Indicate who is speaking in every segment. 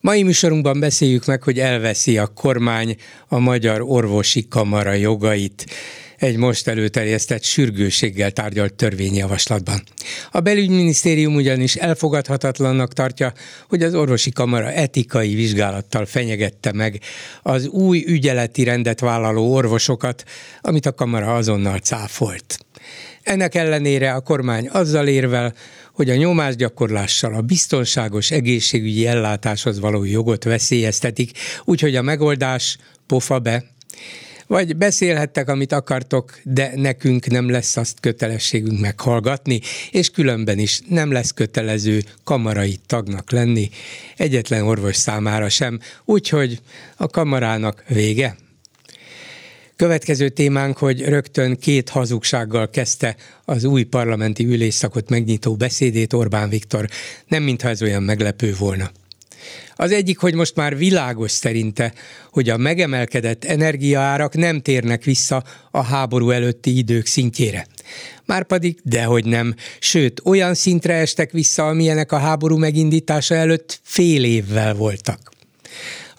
Speaker 1: Mai műsorunkban beszéljük meg, hogy elveszi a kormány a Magyar Orvosi Kamara jogait egy most előterjesztett sürgőséggel tárgyalt törvényjavaslatban. A belügyminisztérium ugyanis elfogadhatatlannak tartja, hogy az orvosi kamara etikai vizsgálattal fenyegette meg az új ügyeleti rendet vállaló orvosokat, amit a kamara azonnal cáfolt. Ennek ellenére a kormány azzal érvel, hogy a nyomásgyakorlással a biztonságos egészségügyi ellátáshoz való jogot veszélyeztetik, úgyhogy a megoldás pofa be, vagy beszélhettek, amit akartok, de nekünk nem lesz azt kötelességünk meghallgatni, és különben is nem lesz kötelező kamarai tagnak lenni, egyetlen orvos számára sem, úgyhogy a kamarának vége. Következő témánk, hogy rögtön két hazugsággal kezdte az új parlamenti ülésszakot megnyitó beszédét Orbán Viktor, nem mintha ez olyan meglepő volna. Az egyik, hogy most már világos szerinte, hogy a megemelkedett energiaárak nem térnek vissza a háború előtti idők szintjére. Márpedig dehogy nem, sőt, olyan szintre estek vissza, amilyenek a háború megindítása előtt fél évvel voltak.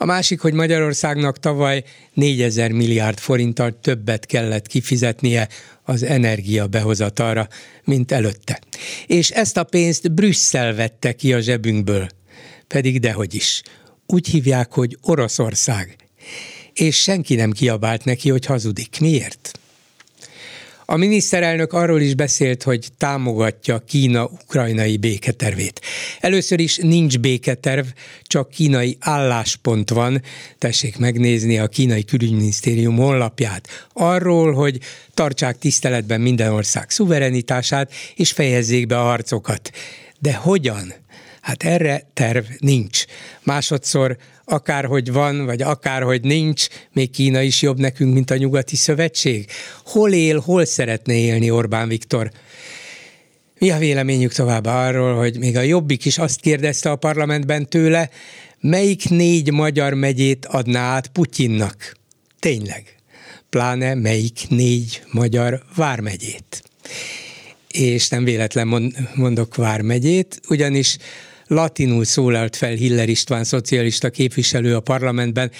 Speaker 1: A másik, hogy Magyarországnak tavaly 4000 milliárd forinttal többet kellett kifizetnie az energia behozatalra, mint előtte. És ezt a pénzt Brüsszel vette ki a zsebünkből. Pedig dehogy is. Úgy hívják, hogy Oroszország. És senki nem kiabált neki, hogy hazudik. Miért? A miniszterelnök arról is beszélt, hogy támogatja Kína ukrajnai béketervét. Először is nincs béketerv, csak kínai álláspont van. Tessék megnézni a kínai külügyminisztérium honlapját. Arról, hogy tartsák tiszteletben minden ország szuverenitását, és fejezzék be a harcokat. De hogyan? Hát erre terv nincs. Másodszor akárhogy van, vagy akárhogy nincs, még Kína is jobb nekünk, mint a nyugati szövetség? Hol él, hol szeretne élni Orbán Viktor? Mi a véleményük továbbá arról, hogy még a Jobbik is azt kérdezte a parlamentben tőle, melyik négy magyar megyét adná át Putyinnak? Tényleg. Pláne melyik négy magyar vármegyét? És nem véletlen mondok vármegyét, ugyanis latinul szólalt fel Hiller István szocialista képviselő a parlamentben,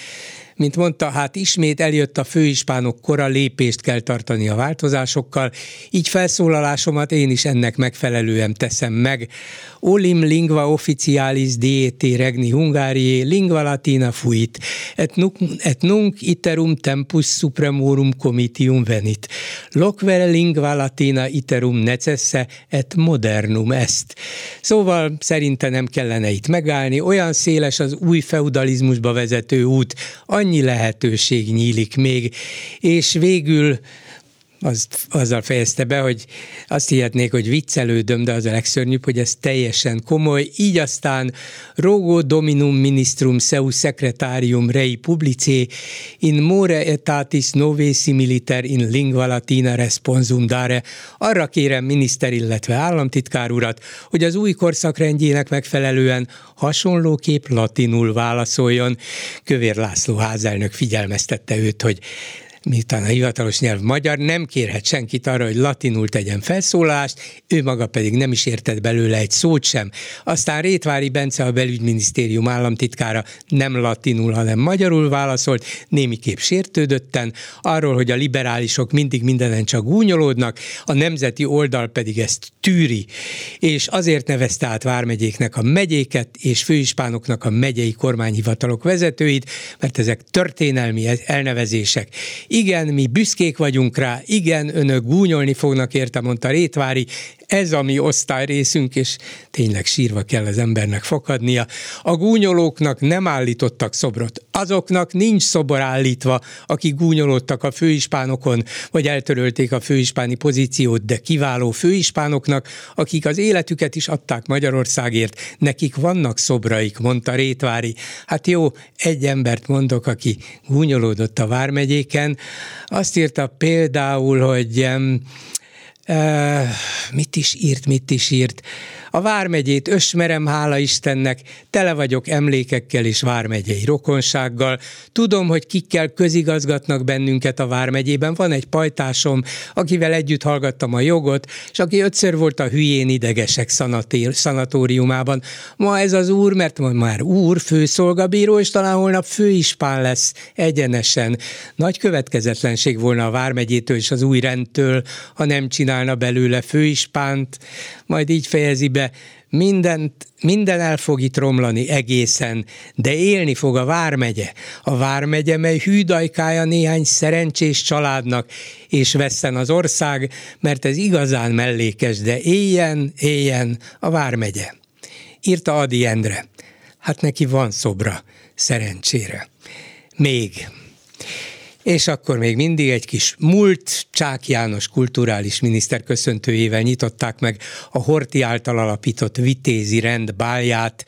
Speaker 1: mint mondta, hát ismét eljött a főispánok kora, lépést kell tartani a változásokkal, így felszólalásomat én is ennek megfelelően teszem meg. Olim lingua officialis dieti regni Hungárié, lingua latina fuit, et nunc, et nunc iterum tempus supremorum comitium venit. Locvere lingua latina iterum necesse et modernum est. Szóval szerintem nem kellene itt megállni, olyan széles az új feudalizmusba vezető út, annyi annyi lehetőség nyílik még, és végül az, azzal fejezte be, hogy azt hihetnék, hogy viccelődöm, de az a legszörnyűbb, hogy ez teljesen komoly. Így aztán rogo dominum ministrum seu secretarium rei publicé in more etatis novesi militer in lingua latina responsum dare. Arra kérem miniszter, illetve államtitkár urat, hogy az új korszakrendjének megfelelően hasonlóképp latinul válaszoljon. Kövér László házelnök figyelmeztette őt, hogy miután a hivatalos nyelv magyar, nem kérhet senkit arra, hogy latinul tegyen felszólalást, ő maga pedig nem is értett belőle egy szót sem. Aztán Rétvári Bence, a belügyminisztérium államtitkára nem latinul, hanem magyarul válaszolt, némiképp sértődötten, arról, hogy a liberálisok mindig mindenen csak gúnyolódnak, a nemzeti oldal pedig ezt tűri, és azért nevezte át Vármegyéknek a megyéket, és főispánoknak a megyei kormányhivatalok vezetőit, mert ezek történelmi elnevezések igen, mi büszkék vagyunk rá, igen, önök gúnyolni fognak érte, mondta Rétvári, ez a mi osztályrészünk, és tényleg sírva kell az embernek fakadnia. A gúnyolóknak nem állítottak szobrot, azoknak nincs szobor állítva, akik gúnyolódtak a főispánokon, vagy eltörölték a főispáni pozíciót, de kiváló főispánoknak, akik az életüket is adták Magyarországért, nekik vannak szobraik, mondta Rétvári. Hát jó, egy embert mondok, aki gúnyolódott a Vármegyéken. Azt írta például, hogy mit is írt, mit is írt, a Vármegyét ösmerem, hála Istennek, tele vagyok emlékekkel és Vármegyei rokonsággal. Tudom, hogy kikkel közigazgatnak bennünket a Vármegyében. Van egy pajtásom, akivel együtt hallgattam a jogot, és aki ötször volt a hülyén idegesek szanatér, szanatóriumában. Ma ez az úr, mert ma már úr, főszolgabíró, és talán holnap főispán lesz egyenesen. Nagy következetlenség volna a Vármegyétől és az új rendtől, ha nem csinálna belőle főispánt, majd így fejezi be be, mindent, minden el fog itt romlani egészen, de élni fog a Vármegye. A Vármegye, mely hűdajkája néhány szerencsés családnak, és vesszen az ország, mert ez igazán mellékes, de éljen, éljen a Vármegye. Írta Adi Endre. Hát neki van szobra, szerencsére. Még. És akkor még mindig egy kis múlt Csák János kulturális miniszter köszöntőjével nyitották meg a Horti által alapított vitézi rend bálját.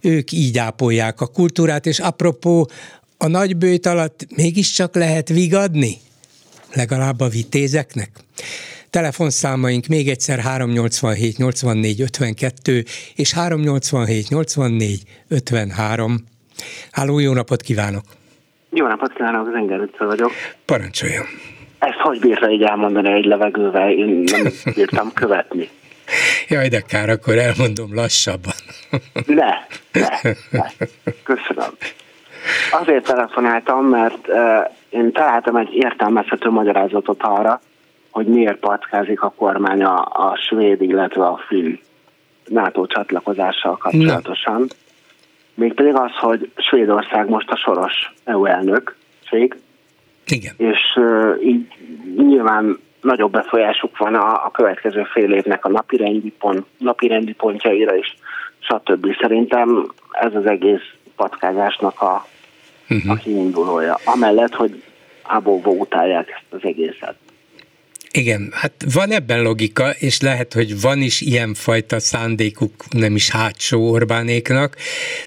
Speaker 1: Ők így ápolják a kultúrát, és apropó, a nagybőjt alatt mégiscsak lehet vigadni? Legalább a vitézeknek? Telefonszámaink még egyszer 387 84 52 és 387 84 53. Háló, jó napot kívánok!
Speaker 2: Jó napot kívánok, Zenger vagyok.
Speaker 1: Parancsoljon.
Speaker 2: Ezt hogy bírta így elmondani egy levegővel, én nem bírtam követni.
Speaker 1: Jaj, de kár, akkor elmondom lassabban.
Speaker 2: Ne, ne, ne. Köszönöm. Azért telefonáltam, mert uh, én találtam egy értelmezhető magyarázatot arra, hogy miért patkázik a kormány a, a svéd, illetve a finn NATO csatlakozással kapcsolatosan. Na mégpedig az, hogy Svédország most a soros EU elnökség,
Speaker 1: Igen.
Speaker 2: és uh, így nyilván nagyobb befolyásuk van a, a következő fél évnek a napirendi, pont, napirendi pontjaira is, stb. Szerintem ez az egész patkázásnak a, uh-huh. a kiindulója. Amellett, hogy ábóvó utálják ezt az egészet.
Speaker 1: Igen, hát van ebben logika, és lehet, hogy van is ilyenfajta szándékuk, nem is hátsó Orbánéknak,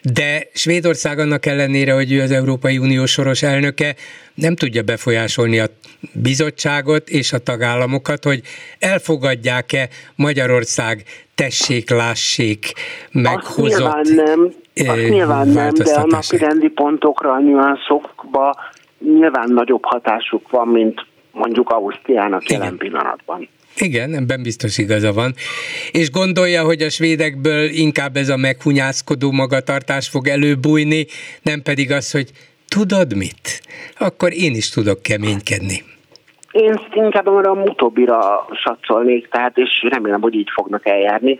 Speaker 1: de Svédország annak ellenére, hogy ő az Európai Unió soros elnöke, nem tudja befolyásolni a bizottságot és a tagállamokat, hogy elfogadják-e Magyarország tessék, lássék, meghozott
Speaker 2: Azt nyilván nem, azt nyilván nem de a napi rendi pontokra, a nüanszokba nyilván nagyobb hatásuk van, mint mondjuk Ausztriának Igen. jelen pillanatban.
Speaker 1: Igen, ebben biztos igaza van. És gondolja, hogy a svédekből inkább ez a meghunyászkodó magatartás fog előbújni, nem pedig az, hogy tudod mit? Akkor én is tudok keménykedni.
Speaker 2: Én inkább arra a utóbbira satszolnék, tehát és remélem, hogy így fognak eljárni.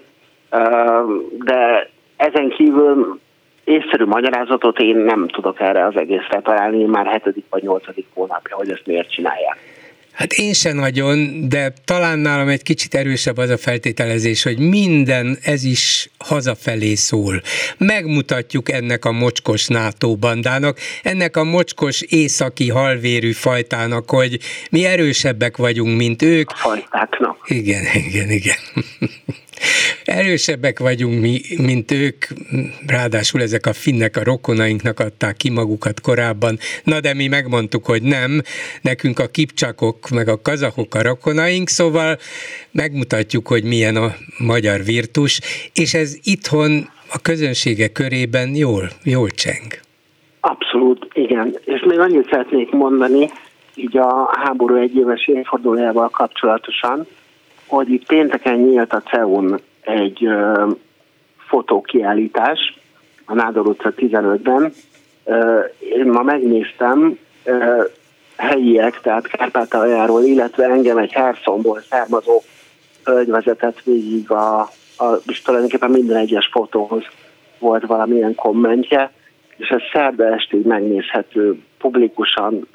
Speaker 2: De ezen kívül észszerű magyarázatot én nem tudok erre az egészre találni, már hetedik vagy nyolcadik hónapja, hogy ezt miért csinálják.
Speaker 1: Hát én se nagyon, de talán nálam egy kicsit erősebb az a feltételezés, hogy minden ez is hazafelé szól. Megmutatjuk ennek a mocskos NATO bandának, ennek a mocskos északi halvérű fajtának, hogy mi erősebbek vagyunk, mint ők.
Speaker 2: Fajtáknak.
Speaker 1: Igen, igen, igen. Erősebbek vagyunk mi, mint ők, ráadásul ezek a finnek a rokonainknak adták ki magukat korábban, na de mi megmondtuk, hogy nem, nekünk a kipcsakok, meg a kazahok a rokonaink, szóval megmutatjuk, hogy milyen a magyar virtus, és ez itthon a közönsége körében jól, jól cseng.
Speaker 2: Abszolút, igen. És még annyit szeretnék mondani, így a háború egyéves évfordulójával kapcsolatosan, hogy itt pénteken nyílt a CEUN egy uh, fotókiállítás a Nádor utca 15-ben. Uh, én ma megnéztem, uh, helyiek, tehát Kárpátaljáról, illetve engem egy Herszomból származó hölgy vezetett végig a, a, és tulajdonképpen minden egyes fotóhoz volt valamilyen kommentje, és ez szerda estig megnézhető publikusan,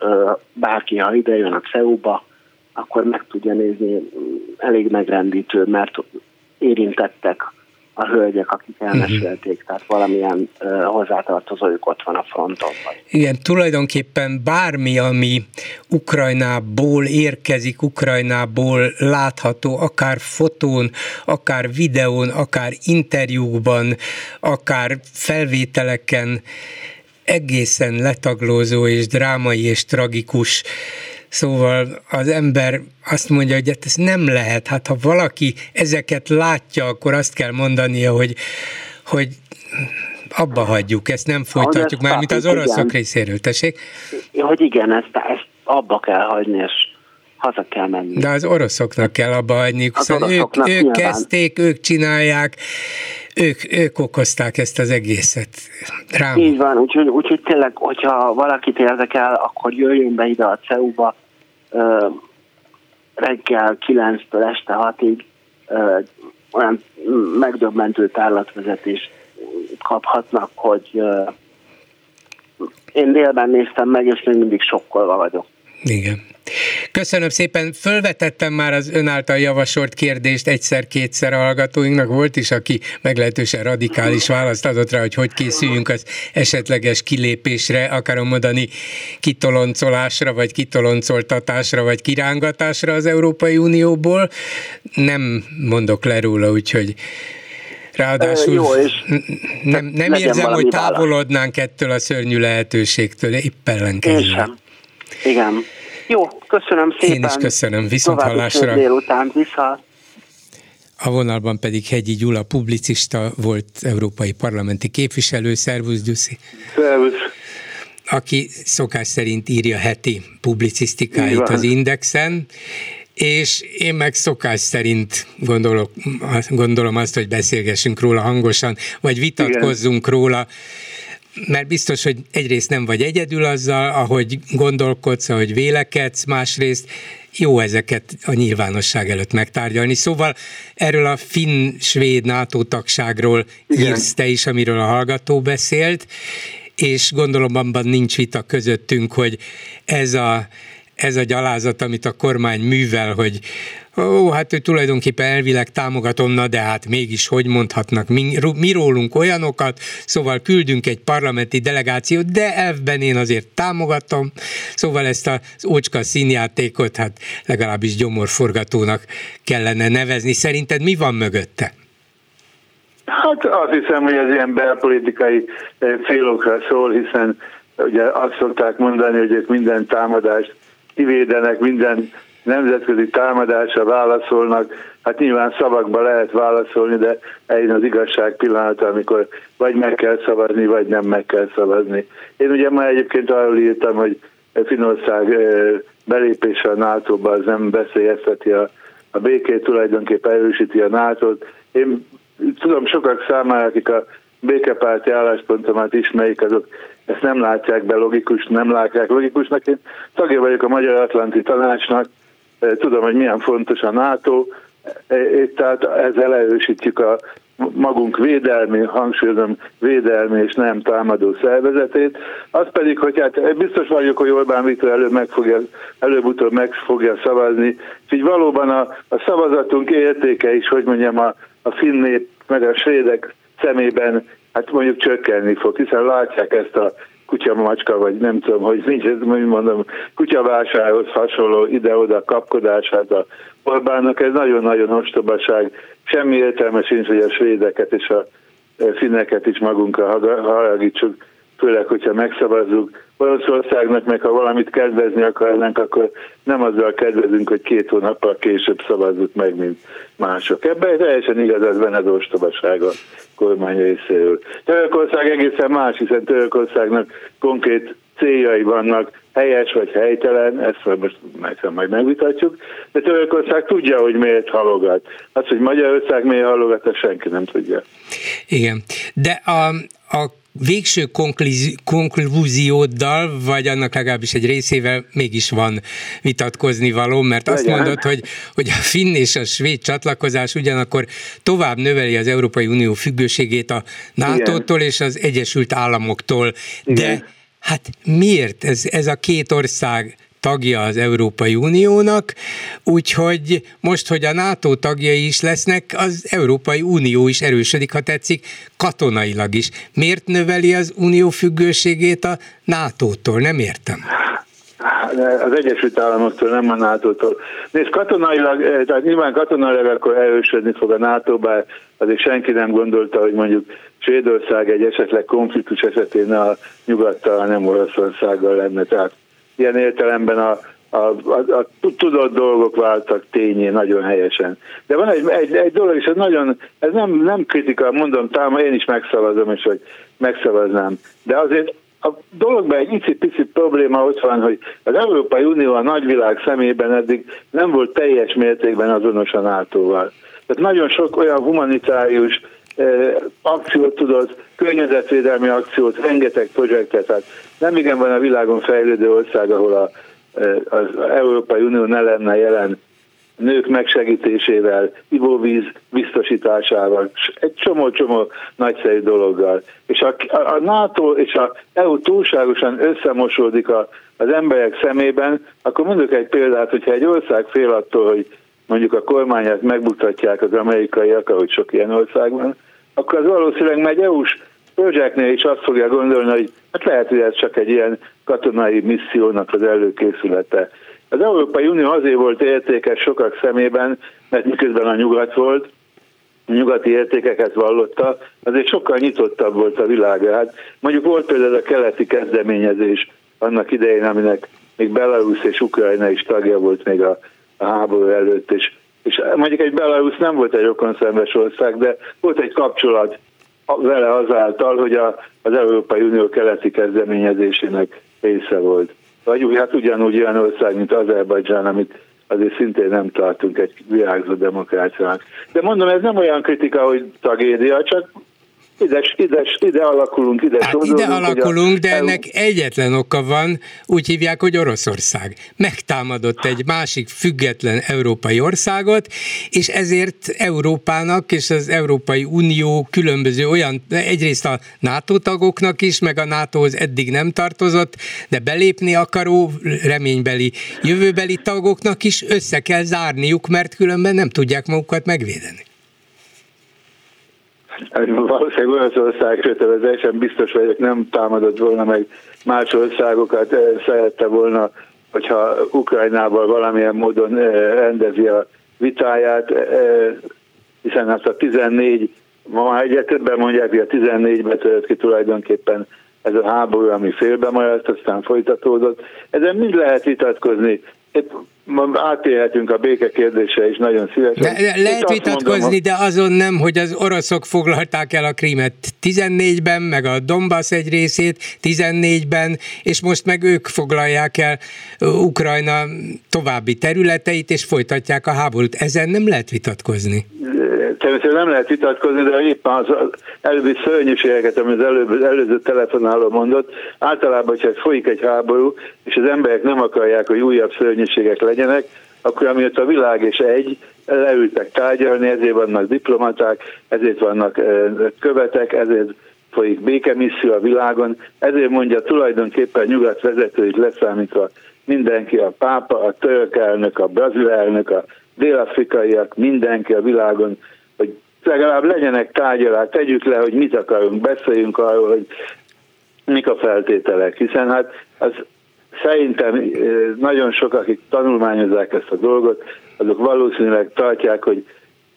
Speaker 2: bárki, ha ide a CEU-ba, akkor meg tudja nézni, elég megrendítő, mert érintettek a hölgyek, akik mhm. elmesélték, uh-huh. tehát valamilyen uh, hozzátartozójuk ott van a fronton.
Speaker 1: Igen, tulajdonképpen bármi, ami Ukrajnából érkezik, Ukrajnából látható, akár fotón, akár videón, akár interjúkban, akár felvételeken, egészen letaglózó és drámai és tragikus Szóval az ember azt mondja, hogy hát ez nem lehet. Hát ha valaki ezeket látja, akkor azt kell mondania, hogy, hogy abba hagyjuk, ezt nem folytatjuk már, mint az oroszok igen. részéről, tessék?
Speaker 2: Hogy igen, ezt, ezt abba kell hagyni, és haza kell menni.
Speaker 1: De az oroszoknak kell abba hagyni, szóval ők, ők kezdték, ők csinálják, ők, ők okozták ezt az egészet.
Speaker 2: Rám. Így van, úgyhogy, úgyhogy tényleg, hogyha valakit érdekel, akkor jöjjön be ide a CEU-ba, reggel 9-től este 6-ig olyan megdöbbentő tárlatvezetést kaphatnak, hogy én délben néztem meg, és még mindig sokkolva vagyok.
Speaker 1: Igen. Köszönöm szépen. Fölvetettem már az ön által javasolt kérdést egyszer-kétszer a hallgatóinknak. Volt is, aki meglehetősen radikális választ adott rá, hogy hogy készüljünk az esetleges kilépésre, akarom mondani kitoloncolásra, vagy kitoloncoltatásra, vagy kirángatásra az Európai Unióból. Nem mondok le róla, úgyhogy Ráadásul Jó, és nem, nem érzem, hogy távolodnánk válasz. ettől a szörnyű lehetőségtől, épp. Én sem.
Speaker 2: Igen. Jó, köszönöm szépen.
Speaker 1: Én is köszönöm, viszont További hallásra.
Speaker 2: délután, vissza.
Speaker 1: A vonalban pedig Hegyi Gyula, publicista, volt európai parlamenti képviselő. Szervusz, Gyuszi.
Speaker 3: Szervusz.
Speaker 1: Aki szokás szerint írja heti publicisztikáit az Indexen, és én meg szokás szerint gondolok, gondolom azt, hogy beszélgessünk róla hangosan, vagy vitatkozzunk Igen. róla mert biztos, hogy egyrészt nem vagy egyedül azzal, ahogy gondolkodsz, ahogy vélekedsz, másrészt jó ezeket a nyilvánosság előtt megtárgyalni. Szóval erről a finn-svéd NATO tagságról Igen. írsz te is, amiről a hallgató beszélt, és gondolom abban nincs vita közöttünk, hogy ez a ez a gyalázat, amit a kormány művel, hogy ó, hát ő tulajdonképpen elvileg támogatom, na de hát mégis hogy mondhatnak mi, mi rólunk olyanokat, szóval küldünk egy parlamenti delegációt, de elvben én azért támogatom, szóval ezt az ócska színjátékot hát legalábbis gyomorforgatónak kellene nevezni. Szerinted mi van mögötte?
Speaker 3: Hát azt hiszem, hogy ez ilyen belpolitikai eh, célokra szól, hiszen ugye azt szokták mondani, hogy ők minden támadást kivédenek, minden nemzetközi támadásra válaszolnak, hát nyilván szavakba lehet válaszolni, de eljön az igazság pillanata, amikor vagy meg kell szavazni, vagy nem meg kell szavazni. Én ugye ma egyébként arról írtam, hogy Finország belépése a NATO-ba az nem beszélyezteti a, a békét, tulajdonképpen erősíti a NATO-t. Én tudom sokak számára, akik a békepárti álláspontomat ismerik, azok ezt nem látják be logikus, nem látják logikusnak. Én tagja vagyok a Magyar Atlanti Tanácsnak, tudom, hogy milyen fontos a NATO, tehát ezzel erősítjük a magunk védelmi, hangsúlyozom, védelmi és nem támadó szervezetét. Az pedig, hogy hát biztos vagyok, hogy Orbán Viktor előbb meg fogja, előbb-utóbb meg fogja szavazni, és így valóban a, a szavazatunk értéke is, hogy mondjam, a, a finn nép, meg a svédek szemében hát mondjuk csökkenni fog, hiszen látják ezt a kutyamacska, vagy nem tudom, hogy nincs ez, mondom, kutyavásárhoz hasonló ide-oda kapkodását a Orbánnak, ez nagyon-nagyon ostobaság. Semmi értelme sincs, hogy a svédeket és a finneket is magunkra haragítsuk, főleg, hogyha megszavazzuk. Oroszországnak meg, ha valamit kedvezni akarnánk, akkor nem azzal kedvezünk, hogy két hónappal később szavazzuk meg, mint mások. Ebben teljesen igaz, ez benne az ostobaság a kormány részéről. Törökország egészen más, hiszen Törökországnak konkrét céljai vannak, helyes vagy helytelen, ezt most majd megvitatjuk, de Törökország tudja, hogy miért halogat. Az, hogy Magyarország miért halogat, azt senki nem tudja.
Speaker 1: Igen, de a, a végső konklúzióddal, vagy annak legalábbis egy részével mégis van vitatkozni való, mert azt Legyen. mondod, hogy, hogy a finn és a svéd csatlakozás ugyanakkor tovább növeli az Európai Unió függőségét a NATO-tól és az Egyesült Államoktól. De Igen. hát miért ez, ez a két ország tagja az Európai Uniónak, úgyhogy most, hogy a NATO tagjai is lesznek, az Európai Unió is erősödik, ha tetszik, katonailag is. Miért növeli az unió függőségét a NATO-tól? Nem értem
Speaker 3: az Egyesült Államoktól, nem a NATO-tól. Nézd, katonailag, eh, tehát nyilván katonailag akkor erősödni fog a NATO, bár azért senki nem gondolta, hogy mondjuk Svédország egy esetleg konfliktus esetén a nyugattal, hanem Oroszországgal lenne. Tehát ilyen értelemben a, a, a, a tudott dolgok váltak tényé nagyon helyesen. De van egy, egy, egy dolog, és ez nagyon, ez nem, nem kritika, mondom, tám, én is megszavazom, és hogy megszavaznám. De azért a dologban egy icipici probléma ott van, hogy az Európai Unió a nagyvilág szemében eddig nem volt teljes mértékben azonos a NATO-val. Tehát nagyon sok olyan humanitárius akciót tudott, környezetvédelmi akciót, rengeteg projektet, tehát nem igen van a világon fejlődő ország, ahol a, az Európai Unió ne lenne jelen nők megsegítésével, ivóvíz biztosításával, egy csomó-csomó nagyszerű dologgal. És a, a NATO és a EU túlságosan összemosódik a, az emberek szemében, akkor mondjuk egy példát, hogyha egy ország fél attól, hogy mondjuk a kormányát megbuktatják az amerikaiak, ahogy sok ilyen ország van, akkor az valószínűleg megy EU-s projektnél is azt fogja gondolni, hogy hát lehet, hogy ez csak egy ilyen katonai missziónak az előkészülete. Az Európai Unió azért volt értékes sokak szemében, mert miközben a nyugat volt, a nyugati értékeket vallotta, azért sokkal nyitottabb volt a világ. Hát mondjuk volt például a keleti kezdeményezés annak idején, aminek még Belarus és Ukrajna is tagja volt még a, a háború előtt, és, és mondjuk egy Belarus nem volt egy rokonszenves ország, de volt egy kapcsolat vele azáltal, hogy a, az Európai Unió keleti kezdeményezésének része volt. Vagy hát ugyanúgy olyan ország, mint Azerbajdzsán, amit azért szintén nem tartunk egy virágzó demokráciának. De mondom, ez nem olyan kritika, hogy tragédia, csak ide, ide, ide alakulunk, ide
Speaker 1: hát ide alakulunk, de ennek egyetlen oka van, úgy hívják, hogy Oroszország. Megtámadott egy másik független európai országot, és ezért Európának és az Európai Unió különböző olyan, egyrészt a NATO tagoknak is, meg a NATOhoz eddig nem tartozott, de belépni akaró reménybeli jövőbeli tagoknak is össze kell zárniuk, mert különben nem tudják magukat megvédeni.
Speaker 3: Valószínűleg Olaszország, sőt, teljesen biztos vagyok, nem támadott volna meg más országokat, eh, szerette volna, hogyha Ukrajnával valamilyen módon eh, rendezi a vitáját, eh, hiszen azt a 14, ma már egyre többen mondják, hogy a 14-ben törött ki tulajdonképpen ez a háború, ami félbe maradt, aztán folytatódott. Ezen mind lehet vitatkozni. Épp átélhetünk a béke kérdése is nagyon szívesen.
Speaker 1: De, lehet vitatkozni, mondom, de azon nem, hogy az oroszok foglalták el a Krímet 14-ben, meg a Donbass egy részét 14-ben, és most meg ők foglalják el Ukrajna további területeit, és folytatják a háborút. Ezen nem lehet vitatkozni
Speaker 3: természetesen nem lehet vitatkozni, de éppen az előbbi szörnyűségeket, amit az előbb, előző telefonáló mondott, általában, hogyha folyik egy háború, és az emberek nem akarják, hogy újabb szörnyűségek legyenek, akkor amiatt a világ és egy, leültek tárgyalni, ezért vannak diplomaták, ezért vannak követek, ezért folyik békemisszió a világon, ezért mondja tulajdonképpen nyugat vezetőit leszámítva mindenki, a pápa, a török elnök, a brazil elnök, a dél-afrikaiak, mindenki a világon legalább legyenek tárgyalás, tegyük le, hogy mit akarunk, beszéljünk arról, hogy mik a feltételek, hiszen hát az szerintem nagyon sok, akik tanulmányozzák ezt a dolgot, azok valószínűleg tartják, hogy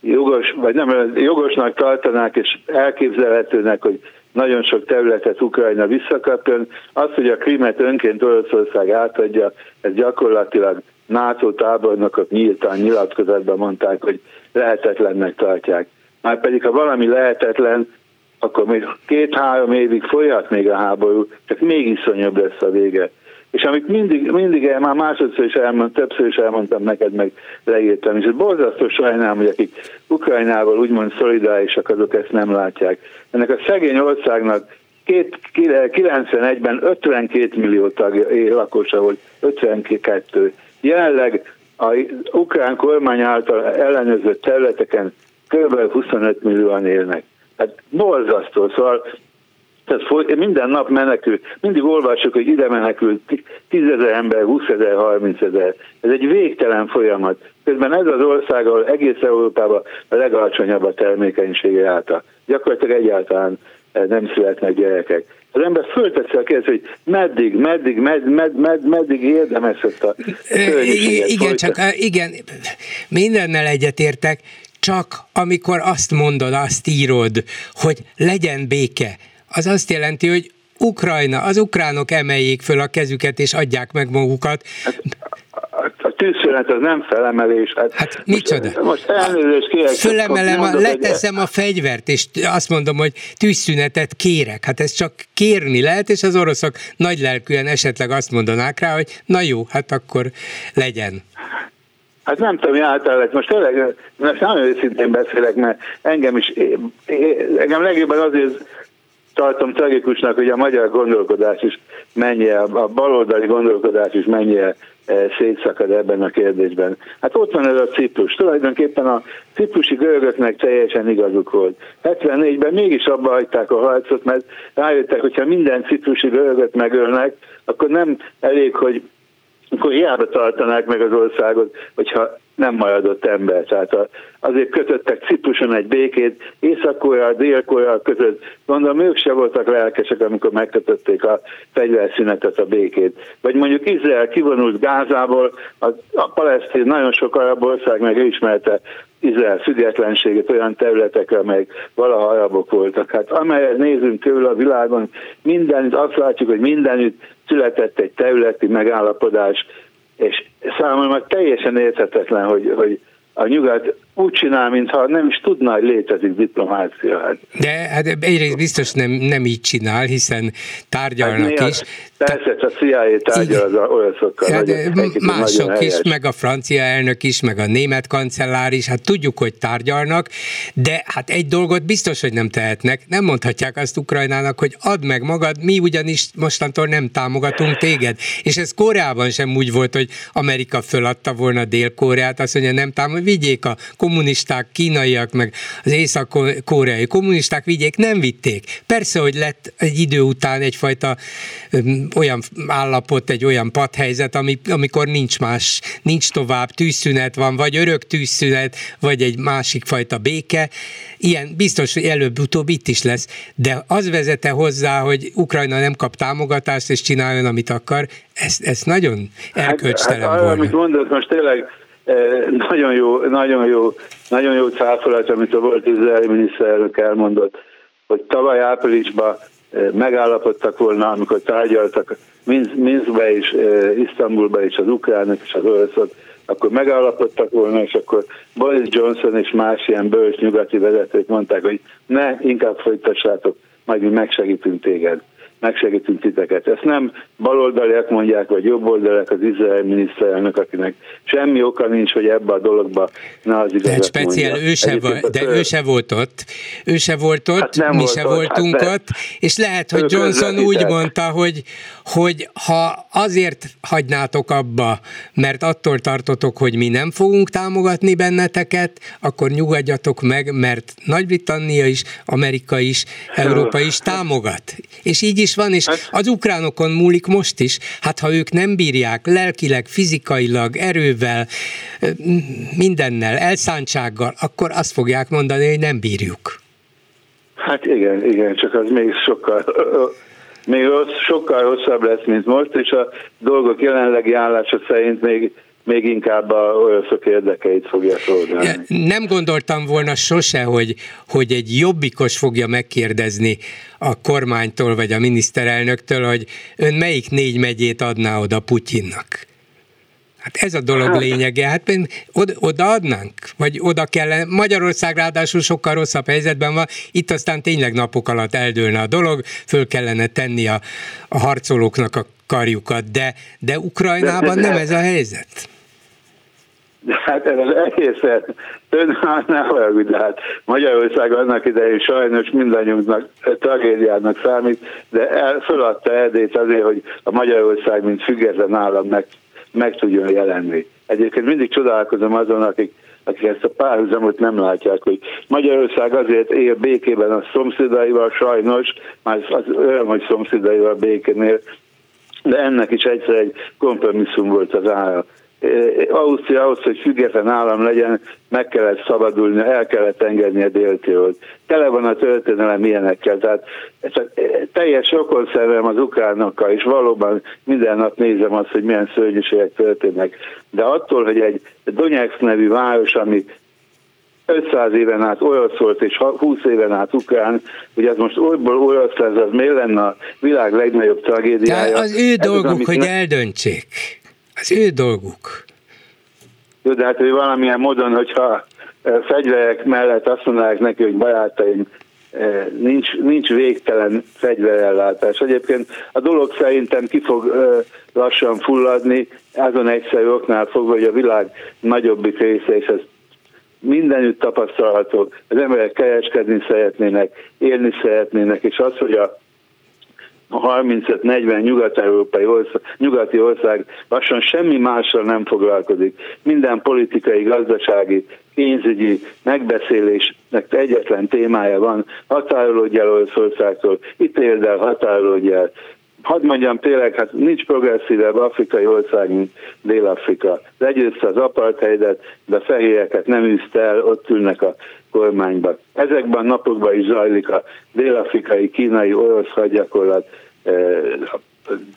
Speaker 3: jogos, vagy nem, jogosnak tartanák, és elképzelhetőnek, hogy nagyon sok területet Ukrajna visszakapjon. Az, hogy a Krimet önként Oroszország átadja, ez gyakorlatilag NATO tábornokok nyíltan nyilatkozatban mondták, hogy lehetetlennek tartják. Már pedig, ha valami lehetetlen, akkor még két-három évig folyhat még a háború, csak még iszonyabb lesz a vége. És amit mindig, mindig el, már másodszor is elmondtam, többször is elmondtam neked, meg leírtam, és borzasztó sajnálom, hogy akik Ukrajnával úgymond szolidárisak, azok ezt nem látják. Ennek a szegény országnak 91-ben 52 millió tagja, lakosa volt, 52. Jelenleg a ukrán kormány által ellenőrzött területeken kb. 25 millióan élnek. Hát borzasztó, szóval Tehát minden nap menekül, mindig olvassuk, hogy ide menekül 10 ezer ember, 20 ezer, 30 ezer. Ez egy végtelen folyamat. Közben ez az ország, ahol egész Európában a legalacsonyabb a termékenysége által. Gyakorlatilag egyáltalán eh, nem születnek gyerekek. Az ember fölteszi a kérdést, hogy meddig, meddig, med, med, med, meddig érdemes ezt a
Speaker 1: Igen, csak igen, mindennel egyetértek, csak amikor azt mondod, azt írod, hogy legyen béke, az azt jelenti, hogy Ukrajna, az ukránok emeljék föl a kezüket és adják meg magukat. Hát,
Speaker 3: a tűzszünet az nem felemelés.
Speaker 1: Hát, hát micsoda? Most elnézést kérek. Fölemelem, mondod, leteszem a fegyvert, és azt mondom, hogy tűzszünetet kérek. Hát ez csak kérni lehet, és az oroszok nagy lelkűen esetleg azt mondanák rá, hogy na jó, hát akkor legyen.
Speaker 3: Hát nem tudom, általában most tényleg, most nagyon őszintén beszélek, mert engem is, engem legjobban azért tartom tragikusnak, hogy a magyar gondolkodás is mennyire, a baloldali gondolkodás is mennyire eh, szétszakad ebben a kérdésben. Hát ott van ez a Ciprus. Tulajdonképpen a ciprusi görögöknek teljesen igazuk volt. 74-ben mégis abba hagyták a harcot, mert rájöttek, hogyha minden ciprusi görögöt megölnek, akkor nem elég, hogy akkor hiába tartanák meg az országot, hogyha nem maradott ember. Tehát azért kötöttek Cipruson egy békét, Észak-Korea, Dél-Korea között. Gondolom, ők se voltak lelkesek, amikor megkötötték a fegyverszünetet, a békét. Vagy mondjuk Izrael kivonult Gázából, a, a palesztin nagyon sok arab ország meg ismerte Izrael függetlenségét olyan területekre, amelyek valaha arabok voltak. Hát amelyet nézünk körül a világon, mindenütt azt látjuk, hogy mindenütt született egy területi megállapodás, és számomra teljesen érthetetlen, hogy, hogy a nyugat úgy csinál, mintha nem is tudná, hogy létezik diplomácia. Hát.
Speaker 1: De hát egyrészt biztos nem, nem így csinál, hiszen tárgyalnak hát is.
Speaker 3: Persze, a CIA tárgyal az oroszokkal.
Speaker 1: Hát, mások is, meg a francia elnök is, meg a német kancellár is, hát tudjuk, hogy tárgyalnak, de hát egy dolgot biztos, hogy nem tehetnek. Nem mondhatják azt Ukrajnának, hogy add meg magad, mi ugyanis mostantól nem támogatunk téged. És ez Koreában sem úgy volt, hogy Amerika föladta volna Dél-Koreát, azt mondja, nem támog, vigyék a kommunisták, kínaiak, meg az észak-koreai kommunisták vigyék, nem vitték. Persze, hogy lett egy idő után egyfajta olyan állapot, egy olyan padhelyzet, ami, amikor nincs más, nincs tovább, tűzszünet van, vagy örök tűzszünet, vagy egy másik fajta béke. Ilyen biztos, hogy előbb-utóbb itt is lesz, de az vezete hozzá, hogy Ukrajna nem kap támogatást, és csináljon, amit akar, ez, ez nagyon erkölcstelen hát, hát, volna.
Speaker 3: Amit mondod, most tényleg nagyon jó, nagyon jó, nagyon jó cáfolat, amit a volt izraeli miniszterelnök elmondott, hogy tavaly áprilisban megállapodtak volna, amikor tárgyaltak Minskbe és Isztambulba és az ukránok és az oroszok, akkor megállapodtak volna, és akkor Boris Johnson és más ilyen bölcs nyugati vezetők mondták, hogy ne, inkább folytassátok, majd mi megsegítünk téged megsegítünk titeket. Ezt nem baloldaliak mondják, vagy jobboldaliak az izrael miniszterelnök, akinek semmi oka nincs, hogy ebbe a dologba ne az igazat
Speaker 1: de speciál, ő se, va, de ő se volt ott. Ő se volt ott, hát mi volt se ott, voltunk hát ott, és lehet, hogy Johnson úgy mondta, hogy, hogy ha azért hagynátok abba, mert attól tartotok, hogy mi nem fogunk támogatni benneteket, akkor nyugodjatok meg, mert Nagy-Britannia is, Amerika is, Európa is támogat. És így is van, és hát- az ukránokon múlik most is. Hát ha ők nem bírják lelkileg, fizikailag, erővel, mindennel, elszántsággal, akkor azt fogják mondani, hogy nem bírjuk.
Speaker 3: Hát igen, igen, csak az még sokkal még rossz, sokkal rosszabb lesz, mint most, és a dolgok jelenlegi állása szerint még még inkább a oroszok érdekeit fogja szolgálni.
Speaker 1: Nem gondoltam volna sose, hogy, hogy egy jobbikos fogja megkérdezni a kormánytól vagy a miniszterelnöktől, hogy ön melyik négy megyét adná oda Putyinnak. Hát ez a dolog hát. lényege. Hát oda, odaadnánk? Vagy oda kellene? Magyarország ráadásul sokkal rosszabb helyzetben van. Itt aztán tényleg napok alatt eldőlne a dolog, föl kellene tenni a, a harcolóknak a karjukat, de, de Ukrajnában de, de, nem ez a helyzet.
Speaker 3: De hát ez az egészet, ön ne haragudj, de hát Magyarország annak idején sajnos mindannyiunknak tragédiának számít, de el, föladta Erdélyt azért, hogy a Magyarország, mint független állam meg, meg tudjon jelenni. Egyébként mindig csodálkozom azon, akik akik ezt a párhuzamot nem látják, hogy Magyarország azért él békében a szomszédaival, sajnos, már az olyan, hogy szomszédaival békénél, de ennek is egyszer egy kompromisszum volt az ára. Ausztria ahhoz, hogy független állam legyen, meg kellett szabadulni, el kellett engedni a déltiót. Tele van a történelem ilyenekkel, tehát teljes okonszervem az ukránokkal, és valóban minden nap nézem azt, hogy milyen szörnyűségek történnek. De attól, hogy egy Donetsk nevű város, ami 500 éven át orosz volt, és 20 éven át ukrán, hogy ez most olyból orosz lesz, az miért lenne a világ legnagyobb tragédiája?
Speaker 1: De az ő ez dolguk, az, hogy ne... eldöntsék. Az ő dolguk.
Speaker 3: Jó, de hát hogy valamilyen módon, hogyha fegyverek mellett azt mondanák neki, hogy barátaim, nincs, nincs végtelen fegyverellátás. Egyébként a dolog szerintem ki fog lassan fulladni, azon egyszerű oknál fogva, hogy a világ nagyobbik része, és ez mindenütt tapasztalható, az emberek kereskedni szeretnének, élni szeretnének, és az, hogy a 35-40 nyugat-európai ország, nyugati ország lassan semmi mással nem foglalkozik. Minden politikai, gazdasági, pénzügyi megbeszélésnek egyetlen témája van, határolódj el Oroszországtól, itt érd el, határolódj el. Hadd mondjam tényleg, hát nincs progresszívebb afrikai ország, mint Dél-Afrika. Legyőzte az apartheidet, de a fehéreket nem űzte el, ott ülnek a kormányban. Ezekben a napokban is zajlik a dél-afrikai, kínai, orosz hadgyakorlat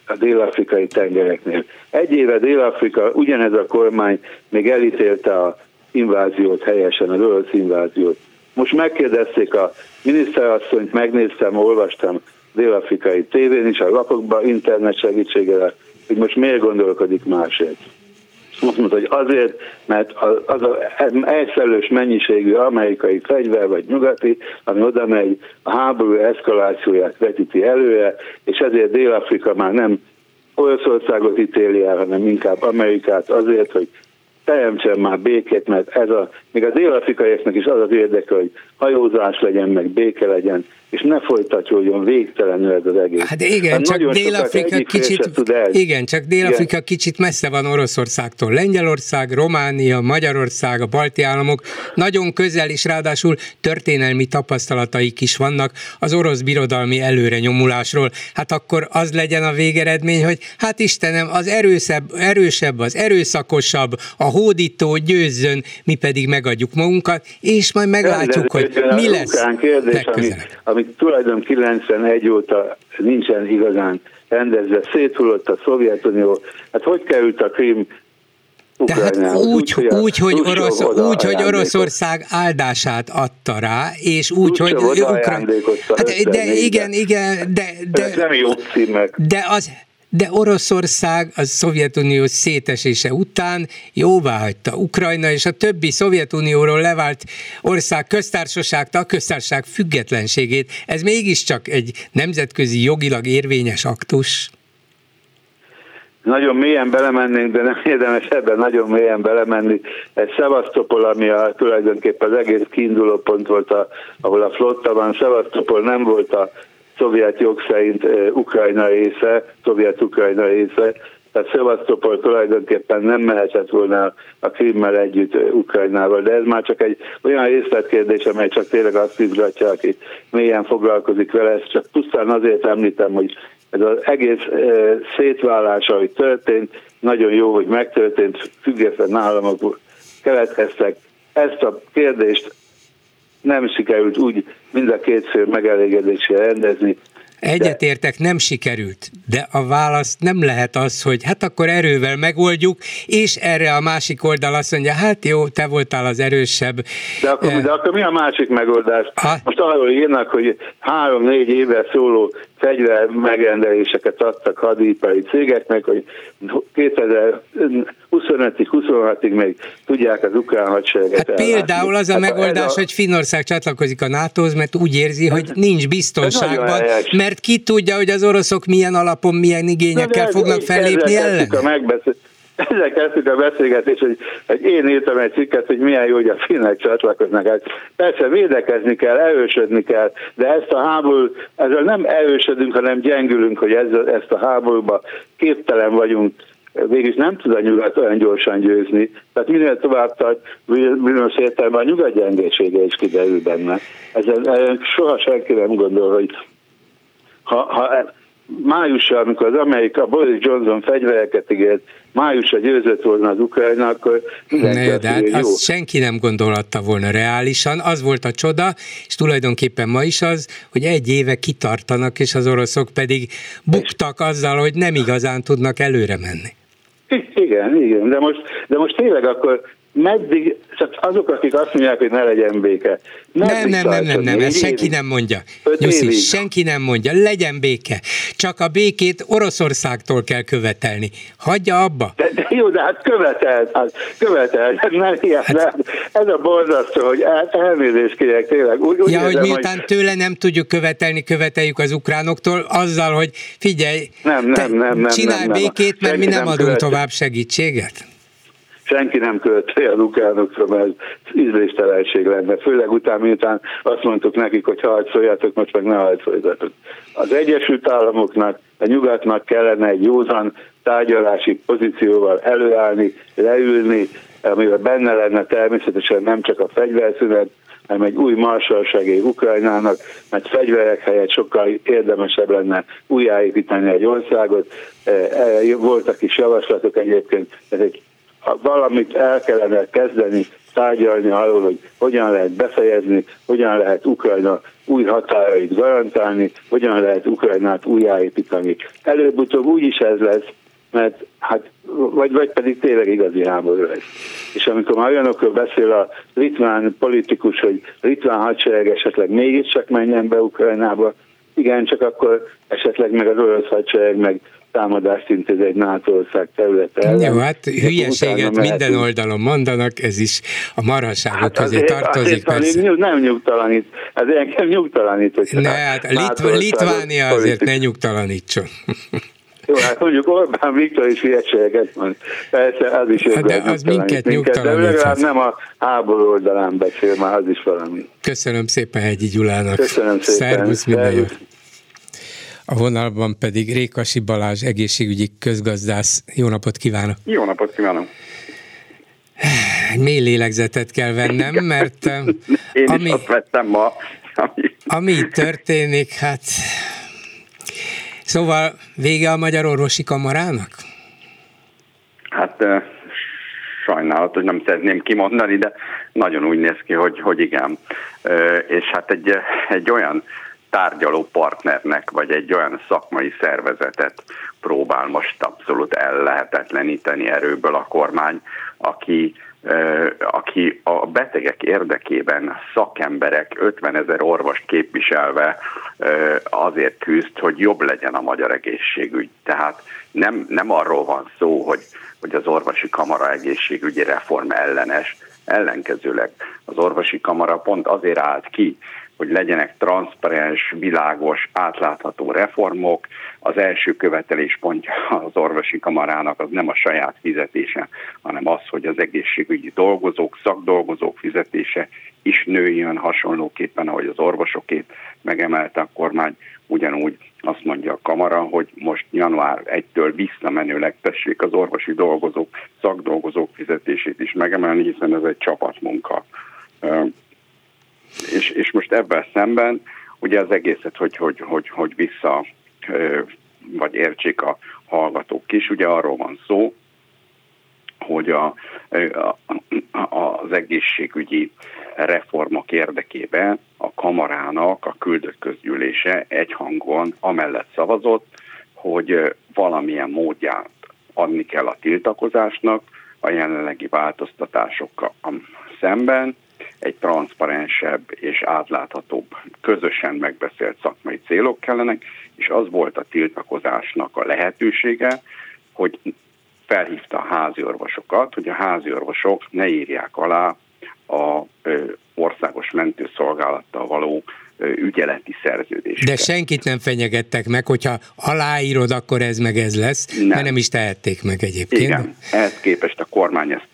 Speaker 3: a dél-afrikai tengereknél. Egy éve Dél-Afrika, ugyanez a kormány még elítélte a inváziót helyesen, az orosz inváziót. Most megkérdezték a miniszterasszonyt, megnéztem, olvastam dél-afrikai tévén is, a lapokban, internet segítségével, hogy most miért gondolkodik másért. Mondta, hogy azért, mert az az egyszerűs mennyiségű amerikai fegyver vagy nyugati, ami oda megy, a háború eszkalációját vetíti előre, és ezért Dél-Afrika már nem Oroszországot ítéli el, hanem inkább Amerikát azért, hogy teremtsen már békét, mert ez a, még az dél-afrikaiaknak is az az érdeke, hogy hajózás legyen, meg béke legyen, és ne folytatódjon végtelenül ez az egész.
Speaker 1: Hát igen, hát csak Dél-Afrika kicsit, igen, csak Dél-Afrika igen. kicsit messze van Oroszországtól. Lengyelország, Románia, Magyarország, a balti államok nagyon közel, és ráadásul történelmi tapasztalataik is vannak az orosz birodalmi előre nyomulásról. Hát akkor az legyen a végeredmény, hogy hát Istenem, az erősebb, erősebb, az erőszakosabb, a hódító győzzön, mi pedig megadjuk magunkat, és majd meglátjuk, hogy mi lesz.
Speaker 3: Kérdés, ami, tulajdon 91 óta nincsen igazán rendezve, széthullott a Szovjetunió. Hát hogy került a Krím
Speaker 1: tehát úgy, úgy, úgy, hogy, Orosz, úgy, hogy Oroszország áldását adta rá, és úgy, hogy
Speaker 3: Ukrán...
Speaker 1: Hát, de igen, igen, de, de,
Speaker 3: Ez nem jó címek.
Speaker 1: De az, de Oroszország a Szovjetunió szétesése után jóvá hagyta Ukrajna és a többi Szovjetunióról levált ország köztársaságta a köztársaság függetlenségét. Ez mégiscsak egy nemzetközi jogilag érvényes aktus.
Speaker 3: Nagyon mélyen belemennénk, de nem érdemes ebben nagyon mélyen belemenni. Egy Szevasztopol, ami a, tulajdonképpen az egész kiinduló pont volt, a, ahol a flotta van. Szevasztopol nem volt a szovjet jog szerint Ukrajna része, szovjet-ukrajna része, tehát Szevasztopol tulajdonképpen nem mehetett volna a Krimmel együtt Ukrajnával, de ez már csak egy olyan részletkérdés, amely csak tényleg azt izgatja, aki mélyen foglalkozik vele, ezt csak pusztán azért említem, hogy ez az egész szétválása, hogy történt, nagyon jó, hogy megtörtént, független államok keletkeztek. Ezt a kérdést nem sikerült úgy mind a két fél megelégedésére rendezni,
Speaker 1: Egyetértek, nem sikerült, de a válasz nem lehet az, hogy hát akkor erővel megoldjuk, és erre a másik oldal azt mondja, hát jó, te voltál az erősebb.
Speaker 3: De akkor, de akkor mi a másik megoldás? Ha? Most arról írnak, hogy három-négy éve szóló fegyver megrendeléseket adtak hadipari cégeknek, hogy 2025-ig, 26-ig még tudják az ukrán hadsereget
Speaker 1: hát Például az a hát megoldás, a... hogy Finnország csatlakozik a NATO-hoz, mert úgy érzi, hogy nincs biztonságban, mert ki tudja, hogy az oroszok milyen alapon, milyen igényekkel fognak fellépni ellen.
Speaker 3: A megbeszél... Ezzel kezdtük a beszélgetést, hogy, hogy én írtam egy cikket, hogy milyen jó, hogy a finnek csatlakoznak. Hát persze védekezni kell, erősödni kell, de ezt a háború, ezzel nem erősödünk, hanem gyengülünk, hogy ezzel, ezt a háborúba képtelen vagyunk végig nem tud a nyugat olyan gyorsan győzni. Tehát minél tovább tart, bizonyos értelemben a nyugat gyengésége is kiderül benne. Ezen, ezen soha senki nem gondol, hogy ha, ha májusra, amikor az Amerika Boris Johnson fegyvereket ígért, májusra győzött volna az Ukrajna, akkor
Speaker 1: ne, de hát azt senki nem gondolhatta volna reálisan. Az volt a csoda, és tulajdonképpen ma is az, hogy egy éve kitartanak, és az oroszok pedig buktak azzal, hogy nem igazán tudnak előre menni.
Speaker 3: Igen, igen, de most, de most tényleg akkor meddig, csak azok, akik azt mondják, hogy ne legyen béke.
Speaker 1: Nem, nem, nem, nem, nem, ezt senki nem mondja. Nyuszi, senki nem mondja, legyen béke. Csak a békét Oroszországtól kell követelni. Hagyja abba.
Speaker 3: De, de jó, de hát követel, hát követel. Nem, ilyen, hát, ez a borzasztó, hogy el, elnézést kérek tényleg.
Speaker 1: Úgy, úgy ja, érzem, hogy miután hogy... tőle nem tudjuk követelni, követeljük az ukránoktól, azzal, hogy figyelj,
Speaker 3: nem, nem, nem, nem,
Speaker 1: csinálj
Speaker 3: nem, nem,
Speaker 1: békét, mert mi nem, nem adunk követel. tovább segítséget
Speaker 3: senki nem követi a ukránokra, mert ízléstelenség lenne. Főleg után, miután azt mondtuk nekik, hogy harcoljatok, most meg ne harcoljatok. Az Egyesült Államoknak, a nyugatnak kellene egy józan tárgyalási pozícióval előállni, leülni, amivel benne lenne természetesen nem csak a fegyverszünet, hanem egy új marsalságé Ukrajnának, mert fegyverek helyett sokkal érdemesebb lenne újjáépíteni egy országot. E, e, voltak is javaslatok egyébként, ez egy valamit el kellene kezdeni tárgyalni arról, hogy hogyan lehet befejezni, hogyan lehet Ukrajna új határait garantálni, hogyan lehet Ukrajnát újjáépítani. Előbb-utóbb úgy is ez lesz, mert hát, vagy, vagy pedig tényleg igazi háború lesz. És amikor már olyanokról beszél a litván politikus, hogy litván hadsereg esetleg mégiscsak menjen be Ukrajnába, igen, csak akkor esetleg meg az orosz hadsereg meg támadást intéz egy NATO ország területe
Speaker 1: ellen. Jó, hát hülyeséget minden oldalon mondanak, ez is a marhaságok hát közé tartozik.
Speaker 3: Azért persze. Nem nyugtalanít, ez engem nyugtalanít. Hogy
Speaker 1: ne, hát Litv- Litvánia azért ne nyugtalanítson.
Speaker 3: Jó, hát mondjuk Orbán Viktor is hülyeségeket mond. Persze, az is hát
Speaker 1: de az minket nyugtalanít.
Speaker 3: De legalább nem a háború oldalán beszél, már az is valami.
Speaker 1: Köszönöm szépen Hegyi Gyulának.
Speaker 3: Köszönöm szépen.
Speaker 1: Szervusz, minden jót. A vonalban pedig Rékasi Balázs, egészségügyi közgazdász. Jó napot kívánok!
Speaker 4: Jó napot kívánok!
Speaker 1: Mély lélegzetet kell vennem, mert
Speaker 4: Én ami, is azt vettem ma.
Speaker 1: Ami... ami történik, hát szóval vége a Magyar Orvosi Kamarának?
Speaker 4: Hát sajnálat, hogy nem szeretném kimondani, de nagyon úgy néz ki, hogy, hogy igen. És hát egy, egy olyan tárgyaló partnernek, vagy egy olyan szakmai szervezetet próbál most abszolút ellehetetleníteni erőből a kormány, aki aki a betegek érdekében szakemberek 50 ezer orvost képviselve azért küzd, hogy jobb legyen a magyar egészségügy. Tehát nem, nem arról van szó, hogy, hogy az orvosi kamara egészségügyi reform ellenes, ellenkezőleg az orvosi kamara pont azért állt ki, hogy legyenek transzparens, világos, átlátható reformok. Az első követeléspontja az orvosi kamarának az nem a saját fizetése, hanem az, hogy az egészségügyi dolgozók, szakdolgozók fizetése is nőjön hasonlóképpen, ahogy az orvosokét megemelte a kormány. Ugyanúgy azt mondja a kamara, hogy most január 1-től visszamenőleg tessék az orvosi dolgozók, szakdolgozók fizetését is megemelni, hiszen ez egy csapatmunka és, és most ebben szemben ugye az egészet, hogy, hogy, hogy, hogy vissza, vagy értsék a hallgatók is, ugye arról van szó, hogy a, a, az egészségügyi reformok érdekében a kamarának a küldött közgyűlése egyhangon amellett szavazott, hogy valamilyen módját adni kell a tiltakozásnak a jelenlegi változtatásokkal szemben, egy transzparensebb és átláthatóbb, közösen megbeszélt szakmai célok kellenek, és az volt a tiltakozásnak a lehetősége, hogy felhívta a házi orvosokat, hogy a házi orvosok ne írják alá a országos mentőszolgálattal való ügyeleti szerződéseket.
Speaker 1: De senkit nem fenyegettek meg, hogyha aláírod, akkor ez meg ez lesz, nem. mert nem is tehették meg egyébként.
Speaker 4: Igen, ehhez képest a kormány ezt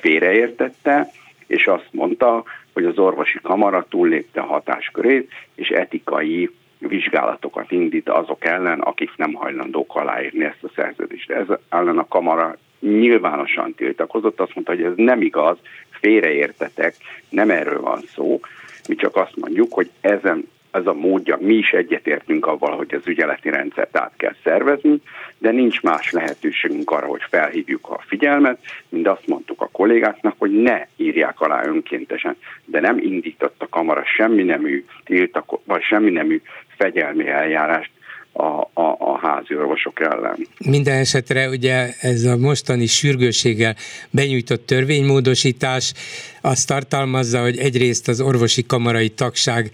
Speaker 4: félreértette, és azt mondta, hogy az orvosi kamara túllépte a hatáskörét, és etikai vizsgálatokat indít azok ellen, akik nem hajlandók aláírni ezt a szerződést. Ez ellen a kamara nyilvánosan tiltakozott, azt mondta, hogy ez nem igaz, félreértetek, nem erről van szó, mi csak azt mondjuk, hogy ezen ez a módja, mi is egyetértünk avval, hogy az ügyeleti rendszert át kell szervezni, de nincs más lehetőségünk arra, hogy felhívjuk a figyelmet, mint azt mondtuk a kollégáknak, hogy ne írják alá önkéntesen, de nem indított a kamara semmi nemű tiltak, vagy semmi nemű fegyelmi eljárást a, a, a házi orvosok ellen.
Speaker 1: Minden esetre ugye ez a mostani sürgőséggel benyújtott törvénymódosítás azt tartalmazza, hogy egyrészt az orvosi kamarai tagság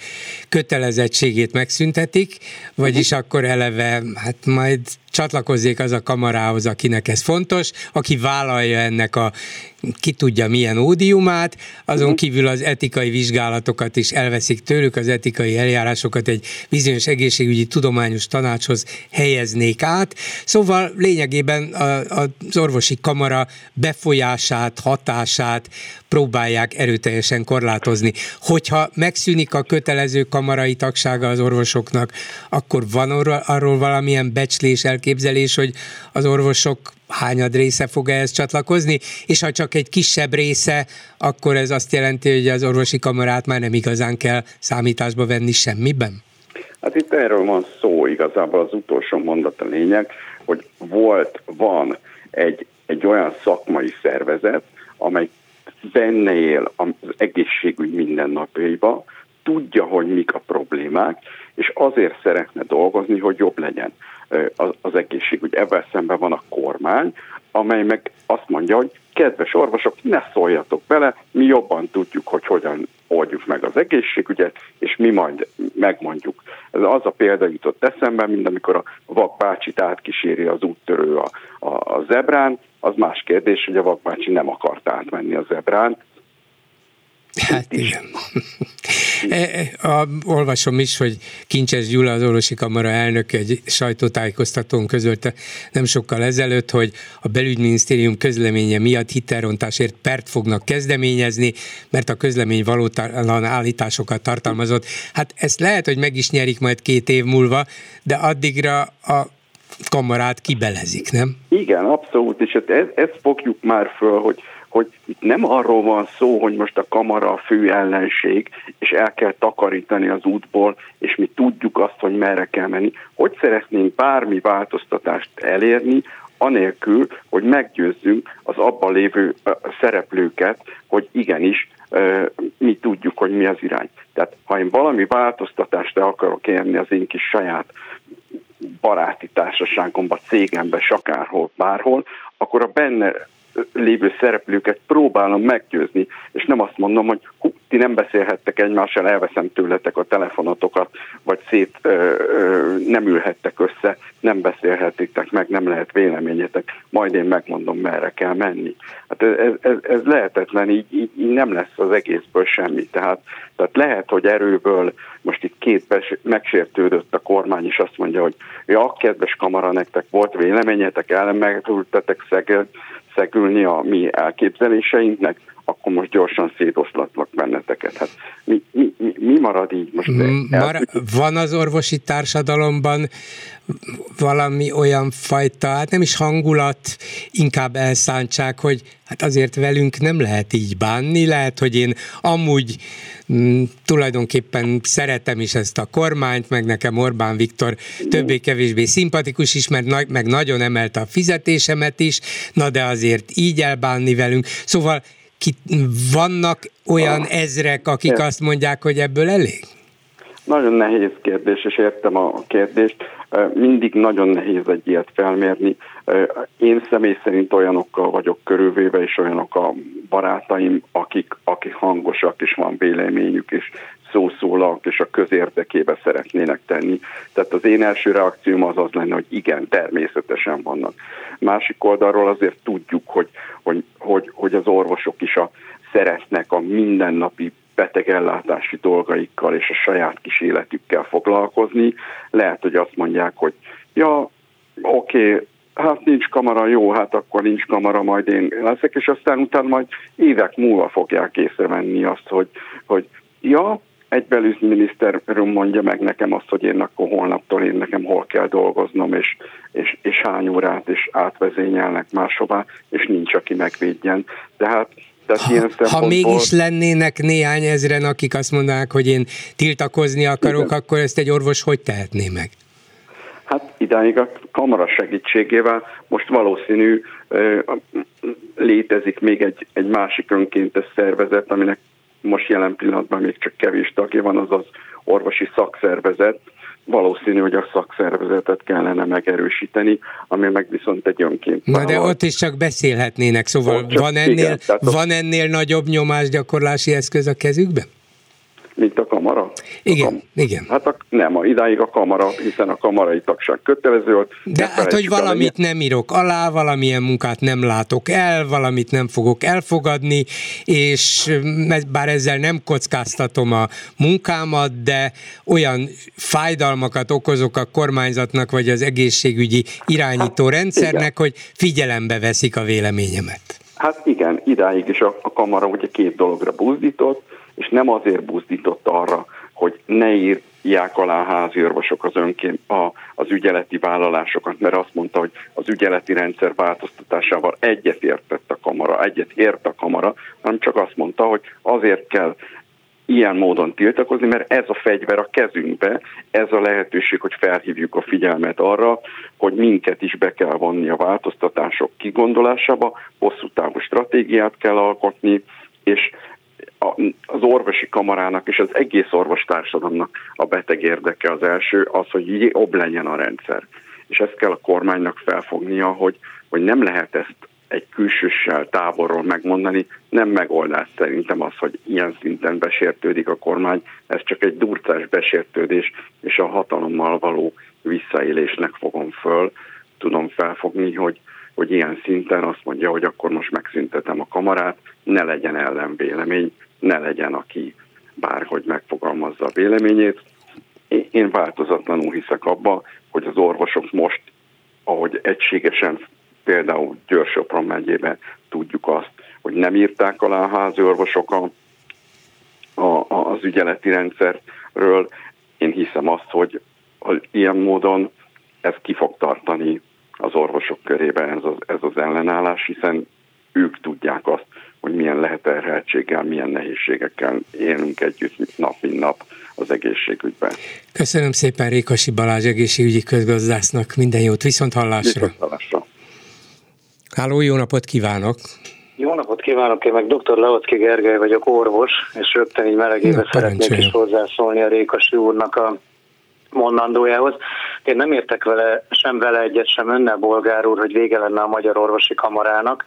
Speaker 1: kötelezettségét megszüntetik, vagyis akkor eleve hát majd csatlakozzék az a kamarához, akinek ez fontos, aki vállalja ennek a ki tudja milyen ódiumát, azon mhm. kívül az etikai vizsgálatokat is elveszik tőlük, az etikai eljárásokat egy bizonyos egészségügyi tudományos tanácshoz helyeznék át. Szóval lényegében az orvosi kamara befolyását, hatását próbálják erőteljesen korlátozni. Hogyha megszűnik a kötelező kamarai tagsága az orvosoknak, akkor van arról valamilyen becslés, elképzelés, hogy az orvosok hányad része fog ehhez csatlakozni, és ha csak egy kisebb része, akkor ez azt jelenti, hogy az orvosi kamarát már nem igazán kell számításba venni semmiben?
Speaker 4: Hát itt erről van szó, igazából az utolsó mondat a lényeg, hogy volt, van egy, egy olyan szakmai szervezet, amely benne él az egészségügy mindennapjaiba, tudja, hogy mik a problémák, és azért szeretne dolgozni, hogy jobb legyen az, egészségügy. Ebben szemben van a kormány, amely meg azt mondja, hogy kedves orvosok, ne szóljatok bele, mi jobban tudjuk, hogy hogyan oldjuk meg az egészségügyet, és mi majd megmondjuk. Ez az a példa jutott eszembe, mint amikor a vakbácsit átkíséri az úttörő a, a, a zebrán, az más kérdés, hogy a vakbácsi nem akart átmenni a zebrán,
Speaker 1: Hát igen. E, e, a, olvasom is, hogy Kincses Gyula, az orvosi kamara elnök egy sajtótájékoztatón közölte nem sokkal ezelőtt, hogy a belügyminisztérium közleménye miatt hitelrontásért pert fognak kezdeményezni, mert a közlemény valótalan állításokat tartalmazott. Hát ezt lehet, hogy meg is nyerik majd két év múlva, de addigra a kamarát kibelezik, nem?
Speaker 4: Igen, abszolút, és hát ezt, fogjuk már föl, hogy hogy itt nem arról van szó, hogy most a kamara a fő ellenség, és el kell takarítani az útból, és mi tudjuk azt, hogy merre kell menni. Hogy szeretnénk bármi változtatást elérni, anélkül, hogy meggyőzzünk az abban lévő szereplőket, hogy igenis mi tudjuk, hogy mi az irány. Tehát ha én valami változtatást el akarok érni az én kis saját baráti társaságomba, cégembe, sakárhol, bárhol, akkor a benne lévő szereplőket próbálom meggyőzni, és nem azt mondom, hogy hú, ti nem beszélhettek egymással, elveszem tőletek a telefonotokat, vagy szét ö, ö, nem ülhettek össze, nem beszélhetitek meg, nem lehet véleményetek, majd én megmondom, merre kell menni. Hát ez, ez, ez lehetetlen, így, így, így nem lesz az egészből semmi. Tehát, tehát lehet, hogy erőből most itt két megsértődött a kormány, és azt mondja, hogy ja, kedves kamara, nektek volt véleményetek, ellen megültetek szegülni a mi elképzeléseinknek, akkor most gyorsan szétoszlatlak benneteket. Hát mi, mi, mi, mi marad így most?
Speaker 1: Mar- van az orvosi társadalomban valami olyan fajta, hát nem is hangulat, inkább elszántság, hogy hát azért velünk nem lehet így bánni, lehet, hogy én amúgy mm, tulajdonképpen szeretem is ezt a kormányt, meg nekem Orbán Viktor többé-kevésbé szimpatikus is, mert meg nagyon emelte a fizetésemet is, na de azért így elbánni velünk. Szóval ki, vannak olyan ah, ezrek, akik értem. azt mondják, hogy ebből elég?
Speaker 4: Nagyon nehéz kérdés, és értem a kérdést. Mindig nagyon nehéz egy ilyet felmérni. Én személy szerint olyanokkal vagyok körülvéve, és olyanok a barátaim, akik, akik hangosak, és van véleményük, és szószólak, és a közérdekébe szeretnének tenni. Tehát az én első reakcióm az az lenne, hogy igen, természetesen vannak. Másik oldalról azért tudjuk, hogy, hogy, hogy, hogy az orvosok is a, szeretnek a mindennapi betegellátási dolgaikkal és a saját kis életükkel foglalkozni. Lehet, hogy azt mondják, hogy ja, oké, okay, hát nincs kamera, jó, hát akkor nincs kamera, majd én leszek, és aztán utána majd évek múlva fogják észrevenni azt, hogy, hogy ja, egy belügyminiszter mondja meg nekem azt, hogy én akkor holnaptól én nekem hol kell dolgoznom, és, és, és hány órát, és átvezényelnek máshová, és nincs, aki megvédjen. Tehát
Speaker 1: tehát ha, ilyen ha mégis lennének néhány ezren, akik azt mondanák, hogy én tiltakozni akarok, Igen. akkor ezt egy orvos hogy tehetné meg?
Speaker 4: Hát idáig a kamara segítségével most valószínű létezik még egy, egy másik önkéntes szervezet, aminek most jelen pillanatban még csak kevés tagja van, az az orvosi szakszervezet, valószínű, hogy a szakszervezetet kellene megerősíteni, ami meg viszont egy önként.
Speaker 1: Na de ott is csak beszélhetnének, szóval van ennél, igen, van ennél nagyobb nyomásgyakorlási eszköz a kezükben?
Speaker 4: Mint a kamara.
Speaker 1: Igen, a kam- igen.
Speaker 4: Hát a, nem, a, idáig a kamara, hiszen a kamarai tagság kötelező volt.
Speaker 1: De hát, hogy valamit el, nem írok alá, valamilyen munkát nem látok el, valamit nem fogok elfogadni, és bár ezzel nem kockáztatom a munkámat, de olyan fájdalmakat okozok a kormányzatnak, vagy az egészségügyi irányító hát, rendszernek, igen. hogy figyelembe veszik a véleményemet.
Speaker 4: Hát igen, idáig is a, a kamara ugye két dologra buzdított, és nem azért buzdított arra, hogy ne írják alá a házi orvosok az önként a, az ügyeleti vállalásokat, mert azt mondta, hogy az ügyeleti rendszer változtatásával egyet értett a kamara, egyet ért a kamara, hanem csak azt mondta, hogy azért kell ilyen módon tiltakozni, mert ez a fegyver a kezünkbe, ez a lehetőség, hogy felhívjuk a figyelmet arra, hogy minket is be kell vonni a változtatások kigondolásába, hosszú távú stratégiát kell alkotni, és az orvosi kamarának és az egész orvostársadalomnak a beteg érdeke az első, az, hogy jobb legyen a rendszer. És ezt kell a kormánynak felfognia, hogy, hogy nem lehet ezt egy külsőssel távolról megmondani, nem megoldás szerintem az, hogy ilyen szinten besértődik a kormány, ez csak egy durcás besértődés, és a hatalommal való visszaélésnek fogom föl, tudom felfogni, hogy, hogy ilyen szinten azt mondja, hogy akkor most megszüntetem a kamarát, ne legyen ellenvélemény, ne legyen, aki bárhogy megfogalmazza a véleményét. Én változatlanul hiszek abba, hogy az orvosok most, ahogy egységesen például Győr-Sopron megyében tudjuk azt, hogy nem írták alá a házi orvosok a, a, az ügyeleti rendszerről. Én hiszem azt, hogy, ilyen módon ez ki fog tartani orvosok körében ez az, ez az ellenállás, hiszen ők tudják azt, hogy milyen leheterheltséggel, milyen nehézségekkel élünk együtt nap, mint nap az egészségügyben.
Speaker 1: Köszönöm szépen Rékasi Balázs egészségügyi közgazdásznak, minden jót, viszont hallásra. Viszont hallásra. Háló, jó napot kívánok!
Speaker 5: Jó napot kívánok, én meg dr. Leocki Gergely vagyok, orvos, és rögtön így melegébe szeretnék is hozzászólni a Rékasi úrnak a mondandójához. Én nem értek vele, sem vele egyet, sem önnel, bolgár úr, hogy vége lenne a Magyar Orvosi Kamarának.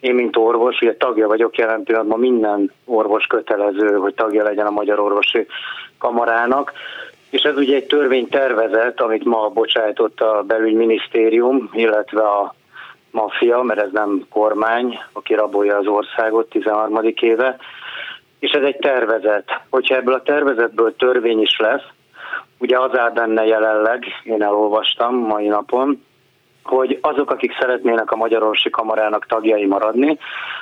Speaker 5: Én, mint orvos, ugye tagja vagyok jelen pillanatban, minden orvos kötelező, hogy tagja legyen a Magyar Orvosi Kamarának. És ez ugye egy törvénytervezet, amit ma bocsájtott a belügyminisztérium, illetve a maffia, mert ez nem kormány, aki rabolja az országot 13. éve. És ez egy tervezet. Hogyha ebből a tervezetből törvény is lesz, ugye az áll benne jelenleg, én elolvastam mai napon, hogy azok, akik szeretnének a Magyar Orvosi Kamarának tagjai maradni,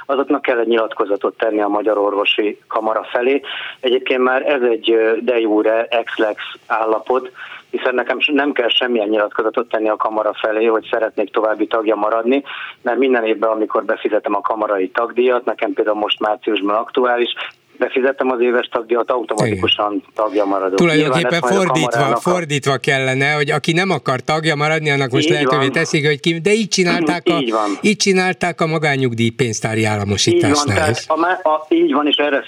Speaker 5: azoknak kell egy nyilatkozatot tenni a Magyar Orvosi Kamara felé. Egyébként már ez egy de jure ex-lex állapot, hiszen nekem nem kell semmilyen nyilatkozatot tenni a kamara felé, hogy szeretnék további tagja maradni, mert minden évben, amikor befizetem a kamarai tagdíjat, nekem például most márciusban aktuális, befizettem az éves tagdíjat, automatikusan Igen. tagja maradok.
Speaker 1: Tulajdonképpen fordítva, fordítva kellene, hogy aki nem akar tagja maradni, annak most így lehetővé van. teszik, hogy ki, de így csinálták, a, így, van. így csinálták a magányugdíj pénztári államosításnál. Így
Speaker 5: van, a, a, így van, és erre,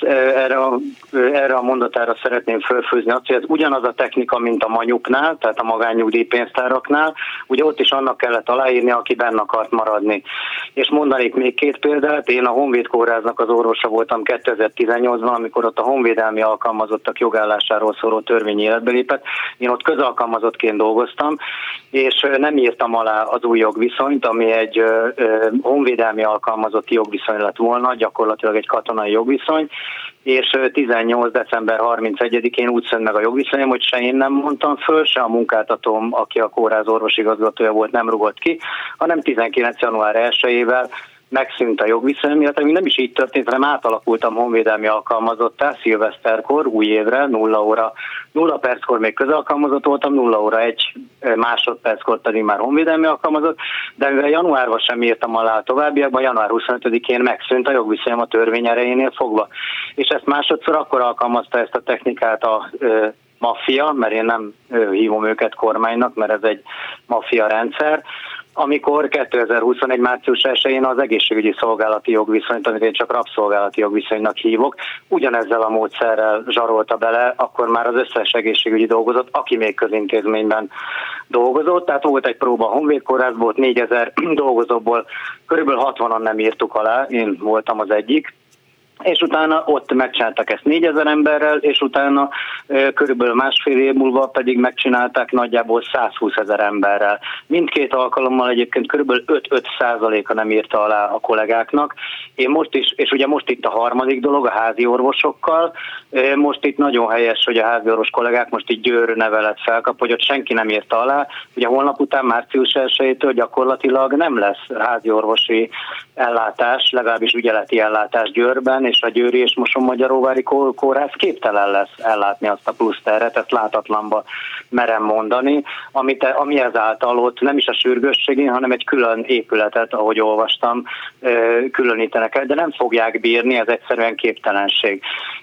Speaker 5: erre, a, erre a mondatára szeretném fölfőzni azt, hogy ez ugyanaz a technika, mint a manyuknál, tehát a magányugdíj pénztáraknál, ugye ott is annak kellett aláírni, aki benne akart maradni. És mondanék még két példát, én a Honvéd Kórháznak az orvosa voltam 2018 van, amikor ott a honvédelmi alkalmazottak jogállásáról szóló törvény életbe lépett. Én ott közalkalmazottként dolgoztam, és nem írtam alá az új jogviszonyt, ami egy honvédelmi alkalmazotti jogviszony lett volna, gyakorlatilag egy katonai jogviszony, és 18. december 31-én úgy szönt meg a jogviszonyom, hogy se én nem mondtam föl, se a munkáltatóm, aki a kórház orvosigazgatója volt, nem rugott ki, hanem 19. január 1-ével megszűnt a jogviszony, illetve még nem is így történt, hanem átalakultam honvédelmi alkalmazottá szilveszterkor, új évre, nulla óra, nulla perckor még közalkalmazott voltam, nulla óra egy másodperckor pedig már honvédelmi alkalmazott, de mivel januárban sem írtam alá a továbbiakban, január 25-én megszűnt a jogviszonyom a törvény erejénél fogva. És ezt másodszor akkor alkalmazta ezt a technikát a maffia, mert én nem hívom őket kormánynak, mert ez egy maffia rendszer, amikor 2021. március 1-én az egészségügyi szolgálati jogviszonyt, amit én csak rabszolgálati jogviszonynak hívok, ugyanezzel a módszerrel zsarolta bele, akkor már az összes egészségügyi dolgozott, aki még közintézményben dolgozott. Tehát volt egy próba a Honvéd kórházból, 4000 dolgozóból körülbelül 60-an nem írtuk alá, én voltam az egyik, és utána ott megcsináltak ezt 4000 emberrel, és utána körülbelül másfél év múlva pedig megcsinálták nagyjából 120 ezer emberrel. Mindkét alkalommal egyébként körülbelül 5-5 százaléka nem írta alá a kollégáknak. Én most is, és ugye most itt a harmadik dolog, a házi orvosokkal, most itt nagyon helyes, hogy a házi orvos kollégák most így győr nevelet felkap, hogy ott senki nem írta alá. Ugye holnap után március 1 gyakorlatilag nem lesz házi orvosi ellátás, legalábbis ügyeleti ellátás Győrben, és a Győri és Moson-Magyaróvári kórház képtelen lesz ellátni azt a plusz teret, ezt látatlanba merem mondani, amit, ami ezáltal ott nem is a sürgősségén, hanem egy külön épületet, ahogy olvastam, különítenek el, de nem fogják bírni, ez egyszerűen képtelenség.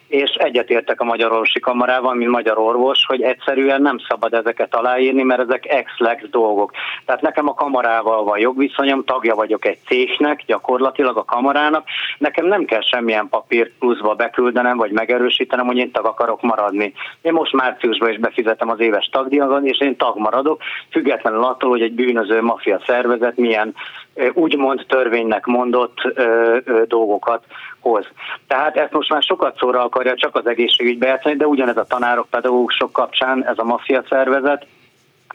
Speaker 5: És egyetértek a Magyar Orvosi Kamarával, mint magyar orvos, hogy egyszerűen nem szabad ezeket aláírni, mert ezek ex-lex dolgok. Tehát nekem a kamarával van jogviszonyom, tagja vagyok egy cégnek, gyakorlatilag a kamarának, nekem nem kell semmilyen papírt pluszba beküldenem, vagy megerősítenem, hogy én tag akarok maradni. Én most márciusban is befizetem az éves tagdíjakat, és én tag maradok, függetlenül attól, hogy egy bűnöző mafia szervezet milyen úgymond törvénynek mondott dolgokat hoz. Tehát ezt most már sokat szóra akarja csak az egészségügybe játszani, de ugyanez a tanárok, pedagógusok kapcsán ez a maffia szervezet,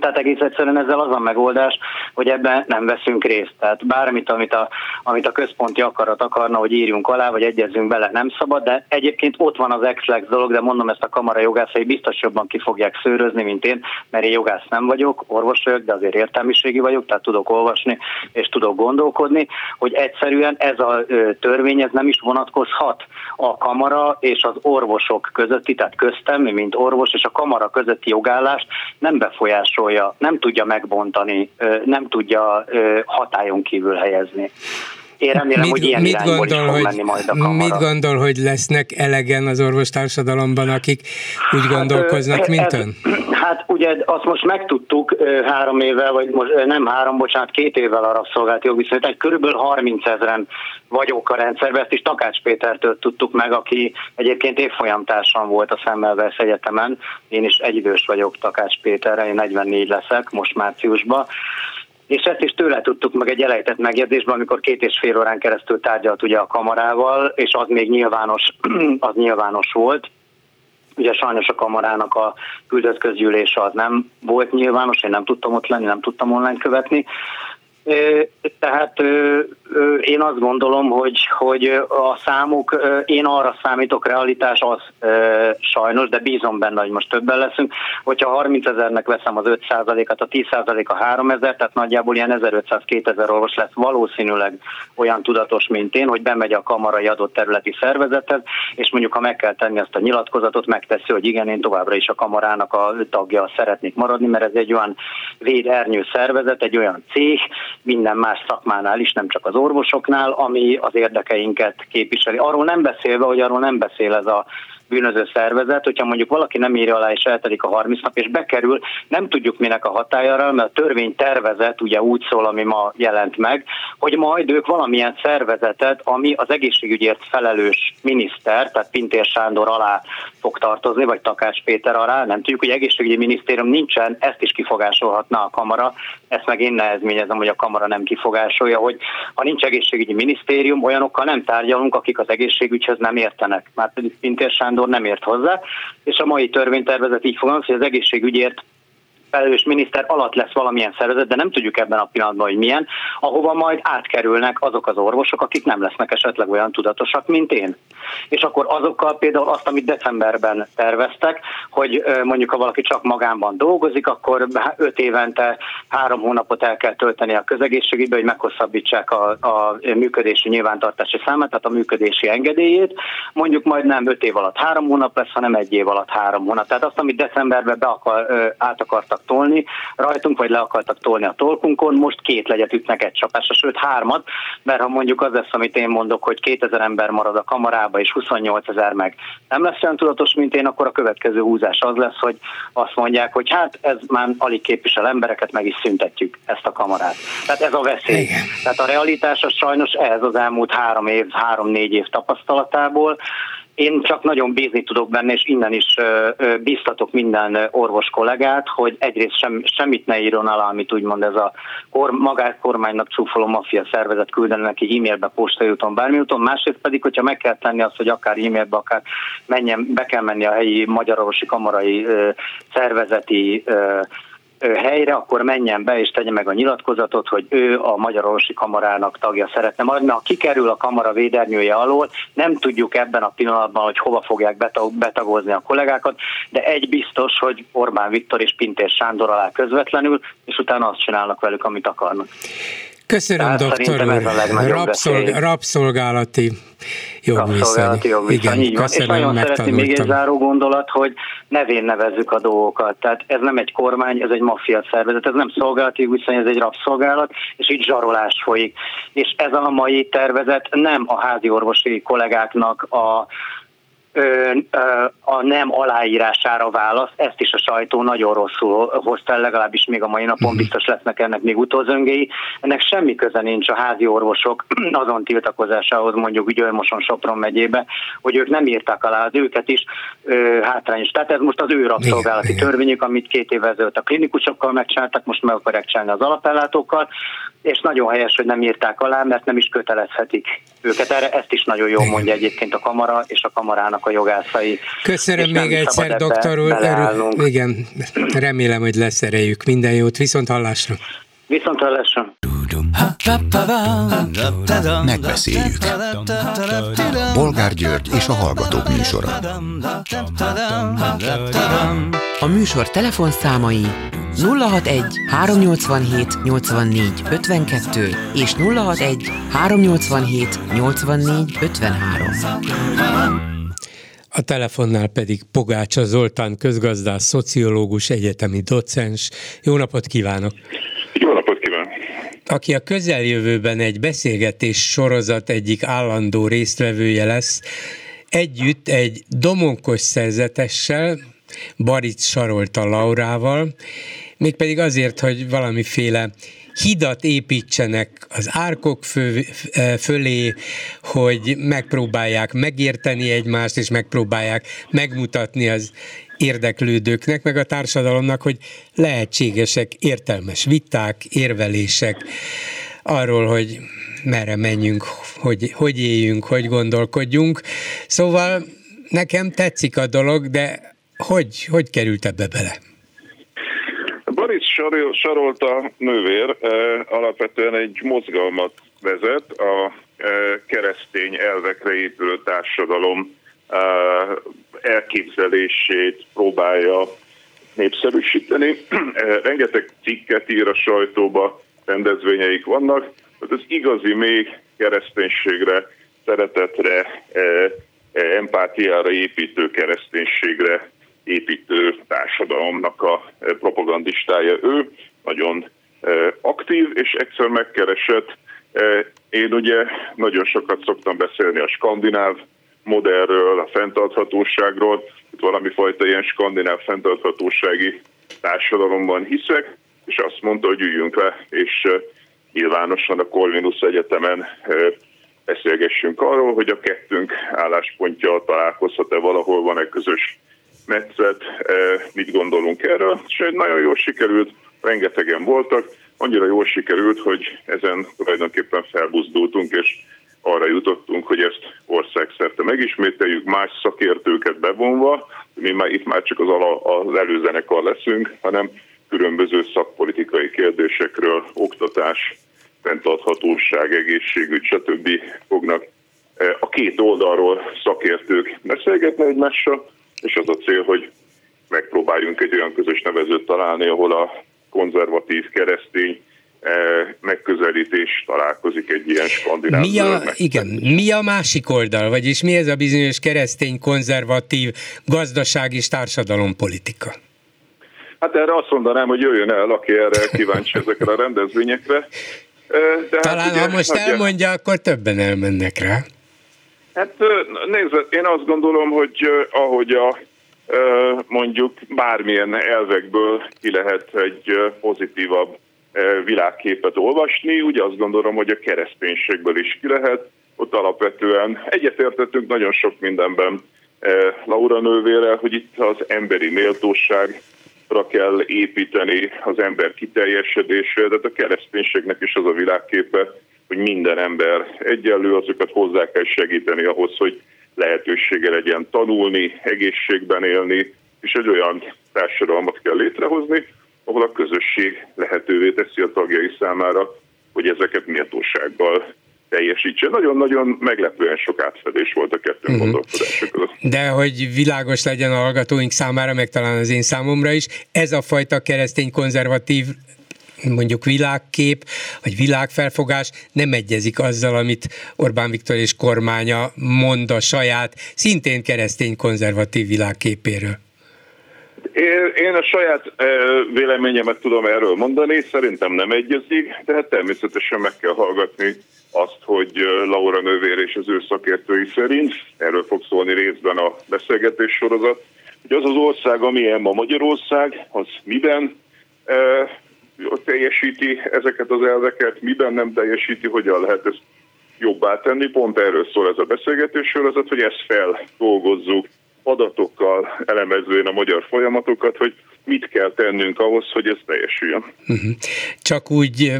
Speaker 5: tehát egész egyszerűen ezzel az a megoldás, hogy ebben nem veszünk részt. Tehát bármit, amit a, amit a központi akarat akarna, hogy írjunk alá, vagy egyezzünk bele, nem szabad, de egyébként ott van az ex dolog, de mondom ezt a kamara jogászai biztos jobban ki fogják szőrözni, mint én, mert én jogász nem vagyok, orvos vagyok, de azért értelmiségi vagyok, tehát tudok olvasni és tudok gondolkodni, hogy egyszerűen ez a törvény ez nem is vonatkozhat a kamara és az orvosok közötti, tehát köztem, mint orvos és a kamara közötti jogállást nem befolyásol befolyásolja, nem tudja megbontani, nem tudja hatályon kívül helyezni. Én remélem, mit, hogy ilyen mit gondol, hogy, menni majd a kamara.
Speaker 1: Mit gondol, hogy lesznek elegen az orvostársadalomban, akik úgy hát, gondolkoznak, mint ez, ön?
Speaker 5: Hát ugye azt most megtudtuk három évvel, vagy most nem három, bocsánat, két évvel a rabszolgált jogviszony, tehát körülbelül 30 ezeren vagyok a rendszerben, ezt is Takács Pétertől tudtuk meg, aki egyébként évfolyamtársam volt a Szemmelweis Egyetemen, én is egyidős vagyok Takács Péterre, én 44 leszek most márciusban, és ezt is tőle tudtuk meg egy elejtett megjegyzésben, amikor két és fél órán keresztül tárgyalt ugye a kamarával, és az még nyilvános, az nyilvános volt. Ugye sajnos a kamarának a küldött közgyűlése az nem volt nyilvános, én nem tudtam ott lenni, nem tudtam online követni, tehát én azt gondolom, hogy, hogy a számuk, én arra számítok, realitás az sajnos, de bízom benne, hogy most többen leszünk. Hogyha 30 ezernek veszem az 5%-at, a 10% a 3 ezer, tehát nagyjából ilyen 1500-2000 orvos lesz valószínűleg olyan tudatos, mint én, hogy bemegy a kamarai adott területi szervezethez, és mondjuk ha meg kell tenni azt a nyilatkozatot, megteszi, hogy igen, én továbbra is a kamarának a tagja szeretnék maradni, mert ez egy olyan védernyő szervezet, egy olyan cég, minden más szakmánál is, nem csak az orvosoknál, ami az érdekeinket képviseli. Arról nem beszélve, hogy arról nem beszél ez a bűnöző szervezet, hogyha mondjuk valaki nem írja alá és eltelik a 30 nap és bekerül, nem tudjuk minek a hatájára, mert a törvény tervezet ugye úgy szól, ami ma jelent meg, hogy majd ők valamilyen szervezetet, ami az egészségügyért felelős miniszter, tehát Pintér Sándor alá fog tartozni, vagy Takács Péter alá, nem tudjuk, hogy egészségügyi minisztérium nincsen, ezt is kifogásolhatna a kamara, ezt meg én nehezményezem, hogy a kamara nem kifogásolja, hogy ha nincs egészségügyi minisztérium, olyanokkal nem tárgyalunk, akik az egészségügyhöz nem értenek. Már pedig Pintér Sándor nem ért hozzá, és a mai törvénytervezet így fogalmaz, hogy az egészségügyért felelős miniszter alatt lesz valamilyen szervezet, de nem tudjuk ebben a pillanatban, hogy milyen, ahova majd átkerülnek azok az orvosok, akik nem lesznek esetleg olyan tudatosak, mint én. és akkor azokkal például azt, amit decemberben terveztek, hogy mondjuk ha valaki csak magánban dolgozik, akkor öt évente három hónapot el kell tölteni a közegészségügybe, hogy meghosszabbítsák a, a működési nyilvántartási számát, tehát a működési engedélyét. Mondjuk majd nem öt év alatt három hónap lesz, hanem egy év alatt három hónap. Tehát azt, amit decemberben be akar, át akartak tolni rajtunk, vagy le akartak tolni a tolkunkon, most két legyet ütnek egy csapásra, sőt hármat, mert ha mondjuk az lesz, amit én mondok, hogy 2000 ember marad a kamarába, és 28 ezer meg nem lesz olyan tudatos, mint én, akkor a következő húzás az lesz, hogy azt mondják, hogy hát ez már alig képvisel embereket, meg is szüntetjük ezt a kamarát. Tehát ez a veszély. Igen. Tehát a realitás az sajnos ez az elmúlt három év, három-négy év tapasztalatából, én csak nagyon bízni tudok benne, és innen is biztatok minden orvos kollégát, hogy egyrészt sem, semmit ne írjon alá, amit úgymond ez a kor, magát kormánynak csúfoló maffia szervezet küldene neki e-mailbe, postai úton, bármi úton, másrészt pedig, hogyha meg kell tenni azt, hogy akár e-mailbe, akár menjen, be kell menni a helyi magyarorvosi kamarai szervezeti helyre, akkor menjen be és tegye meg a nyilatkozatot, hogy ő a Magyar Orvosi Kamarának tagja szeretne maradni. Ha kikerül a kamara védernyője alól, nem tudjuk ebben a pillanatban, hogy hova fogják betagozni a kollégákat, de egy biztos, hogy Orbán Viktor és Pintér Sándor alá közvetlenül, és utána azt csinálnak velük, amit akarnak.
Speaker 1: Köszönöm, Tehát doktor úr. Rabszolg, rabszolgálati jogviszony.
Speaker 5: Rabszolgálati jogviszony, Igen, van. És nagyon szeretném még egy záró gondolat, hogy nevén nevezzük a dolgokat. Tehát ez nem egy kormány, ez egy maffia szervezet, ez nem szolgálati viszony, ez egy rabszolgálat, és itt zsarolás folyik. És ez a mai tervezet nem a házi orvosi kollégáknak a a nem aláírására válasz, ezt is a sajtó nagyon rosszul hozta el, legalábbis még a mai napon mhm. biztos lesznek ennek még utózöngéi. Ennek semmi köze nincs a házi orvosok azon tiltakozásához, mondjuk Győrmoson Sopron megyébe, hogy ők nem írták alá az őket is ö, hátrányos. Tehát ez most az ő rabszolgálati törvényük, amit két évvel ezelőtt a klinikusokkal megcsináltak, most meg akarják csinálni az alapellátókkal és nagyon helyes, hogy nem írták alá, mert nem is kötelezhetik őket. Erre ezt is nagyon jól mondja egyébként a kamara és a kamarának a jogászai.
Speaker 1: Köszönöm még egyszer, doktor úr. Igen, remélem, hogy lesz erejük. Minden jót, viszont hallásra.
Speaker 5: Viszont hallásra.
Speaker 6: Megbeszéljük. Bolgár György és a Hallgatók műsora.
Speaker 7: A műsor telefonszámai 061 387 84 52 és 061 387 84 53.
Speaker 1: A telefonnál pedig Pogácsa Zoltán közgazdász, szociológus, egyetemi docens. Jó napot kívánok! Aki a közeljövőben egy beszélgetés sorozat egyik állandó résztvevője lesz, együtt egy domonkos szerzetessel, Baric Sarolta Laurával, mégpedig azért, hogy valamiféle hidat építsenek az árkok fő, fölé, hogy megpróbálják megérteni egymást, és megpróbálják megmutatni az érdeklődőknek, meg a társadalomnak, hogy lehetségesek értelmes viták, érvelések arról, hogy merre menjünk, hogy, hogy éljünk, hogy gondolkodjunk. Szóval nekem tetszik a dolog, de hogy, hogy került ebbe bele?
Speaker 8: Boris Sarolta nővér alapvetően egy mozgalmat vezet, a keresztény elvekre épülő társadalom elképzelését próbálja népszerűsíteni. Rengeteg cikket ír a sajtóba, rendezvényeik vannak, az igazi még kereszténységre, szeretetre, empátiára építő kereszténységre építő társadalomnak a propagandistája ő, nagyon aktív, és egyszer megkeresett. Én ugye nagyon sokat szoktam beszélni a skandináv modellről, a fenntarthatóságról, valami fajta ilyen skandináv fenntarthatósági társadalomban hiszek, és azt mondta, hogy üljünk le, és nyilvánosan a Corvinus Egyetemen beszélgessünk arról, hogy a kettőnk álláspontja találkozhat-e valahol, van-e közös metszet, mit gondolunk erről, és nagyon jól sikerült, rengetegen voltak, annyira jól sikerült, hogy ezen tulajdonképpen felbuzdultunk, és arra jutottunk, hogy ezt országszerte megismételjük, más szakértőket bevonva, mi már itt már csak az, ala, az előzenekar leszünk, hanem különböző szakpolitikai kérdésekről, oktatás, fenntarthatóság, egészségügy, stb. fognak a két oldalról szakértők beszélgetni egymással, és az a cél, hogy megpróbáljunk egy olyan közös nevezőt találni, ahol a konzervatív keresztény megközelítés találkozik egy ilyen skandináv.
Speaker 1: Mi a, igen, mi a másik oldal, vagyis mi ez a bizonyos keresztény, konzervatív gazdaság és társadalompolitika?
Speaker 8: Hát erre azt mondanám, hogy jöjjön el, aki erre kíváncsi ezekre a rendezvényekre.
Speaker 1: De hát Talán hát ugye, ha most elmondja, akkor többen elmennek rá.
Speaker 8: Hát nézd, én azt gondolom, hogy ahogy a mondjuk bármilyen elvekből ki lehet egy pozitívabb világképet olvasni, ugye azt gondolom, hogy a kereszténységből is ki lehet. Ott alapvetően egyetértettünk nagyon sok mindenben Laura nővére, hogy itt az emberi méltóságra kell építeni, az ember kiteljesedésére, tehát a kereszténységnek is az a világképe, hogy minden ember egyenlő, azokat hozzá kell segíteni ahhoz, hogy lehetősége legyen tanulni, egészségben élni, és egy olyan társadalmat kell létrehozni, ahol a közösség lehetővé teszi a tagjai számára, hogy ezeket méltósággal teljesítse. Nagyon-nagyon meglepően sok átfedés volt a kettő uh-huh. gondolkodása között.
Speaker 1: De hogy világos legyen a hallgatóink számára, meg talán az én számomra is, ez a fajta keresztény konzervatív mondjuk világkép, vagy világfelfogás nem egyezik azzal, amit Orbán Viktor és kormánya mond a saját, szintén keresztény konzervatív világképéről.
Speaker 8: Én, én a saját véleményemet tudom erről mondani, szerintem nem egyezik, tehát természetesen meg kell hallgatni azt, hogy Laura nővér és az ő szakértői szerint, erről fog szólni részben a beszélgetés sorozat, hogy az az ország, amilyen ma Magyarország, az miben teljesíti ezeket az elveket, miben nem teljesíti, hogyan lehet ezt jobbá tenni. Pont erről szól ez a beszélgetés sorozat, hogy ezt feldolgozzuk adatokkal, elemezvén a magyar folyamatokat, hogy mit kell tennünk ahhoz, hogy ez teljesüljön.
Speaker 1: Uh-huh. Csak úgy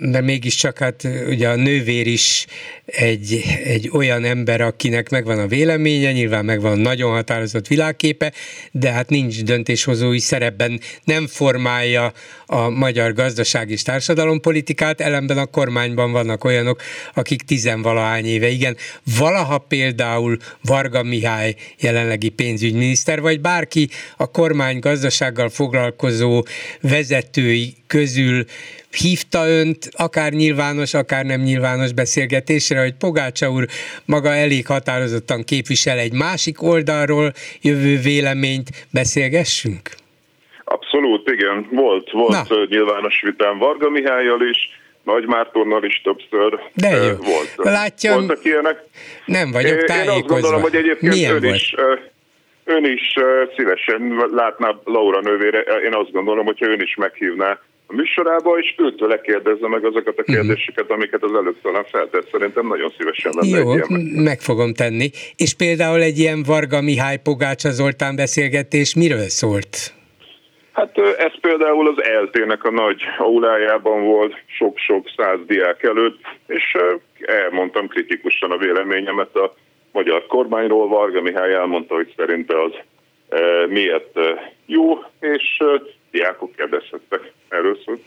Speaker 1: de mégiscsak hát ugye a nővér is egy, egy olyan ember, akinek megvan a véleménye, nyilván megvan nagyon határozott világképe, de hát nincs döntéshozói szerepben, nem formálja a magyar gazdaság és társadalompolitikát, ellenben a kormányban vannak olyanok, akik tizenvalahány éve, igen, valaha például Varga Mihály jelenlegi pénzügyminiszter, vagy bárki a kormány gazdasággal foglalkozó vezetői közül hívta önt akár nyilvános, akár nem nyilvános beszélgetésre, hogy Pogácsa úr maga elég határozottan képvisel egy másik oldalról jövő véleményt, beszélgessünk?
Speaker 8: Abszolút, igen. Volt, volt Na. nyilvános vitám Varga Mihályjal is, nagy Mártonnal is többször
Speaker 1: De jó. volt. Látja,
Speaker 8: Voltak ilyenek.
Speaker 1: Nem vagyok tájékozva.
Speaker 8: Én azt gondolom, hogy egyébként Milyen ön volt? is, ön is szívesen látná Laura nővére. Én azt gondolom, hogyha ön is meghívná a műsorába, és őtől lekérdezze meg azokat a mhm. kérdéseket, amiket az előbb talán feltett. Szerintem nagyon szívesen lenne
Speaker 1: Jó, egy ilyen meg fogom tenni. És például egy ilyen Varga Mihály Pogácsa Zoltán beszélgetés miről szólt?
Speaker 8: Hát ez például az eltének a nagy aulájában volt sok-sok száz diák előtt, és elmondtam kritikusan a véleményemet a magyar kormányról. Varga Mihály elmondta, hogy szerinte az miért jó, és diákok kérdezhettek erről szól.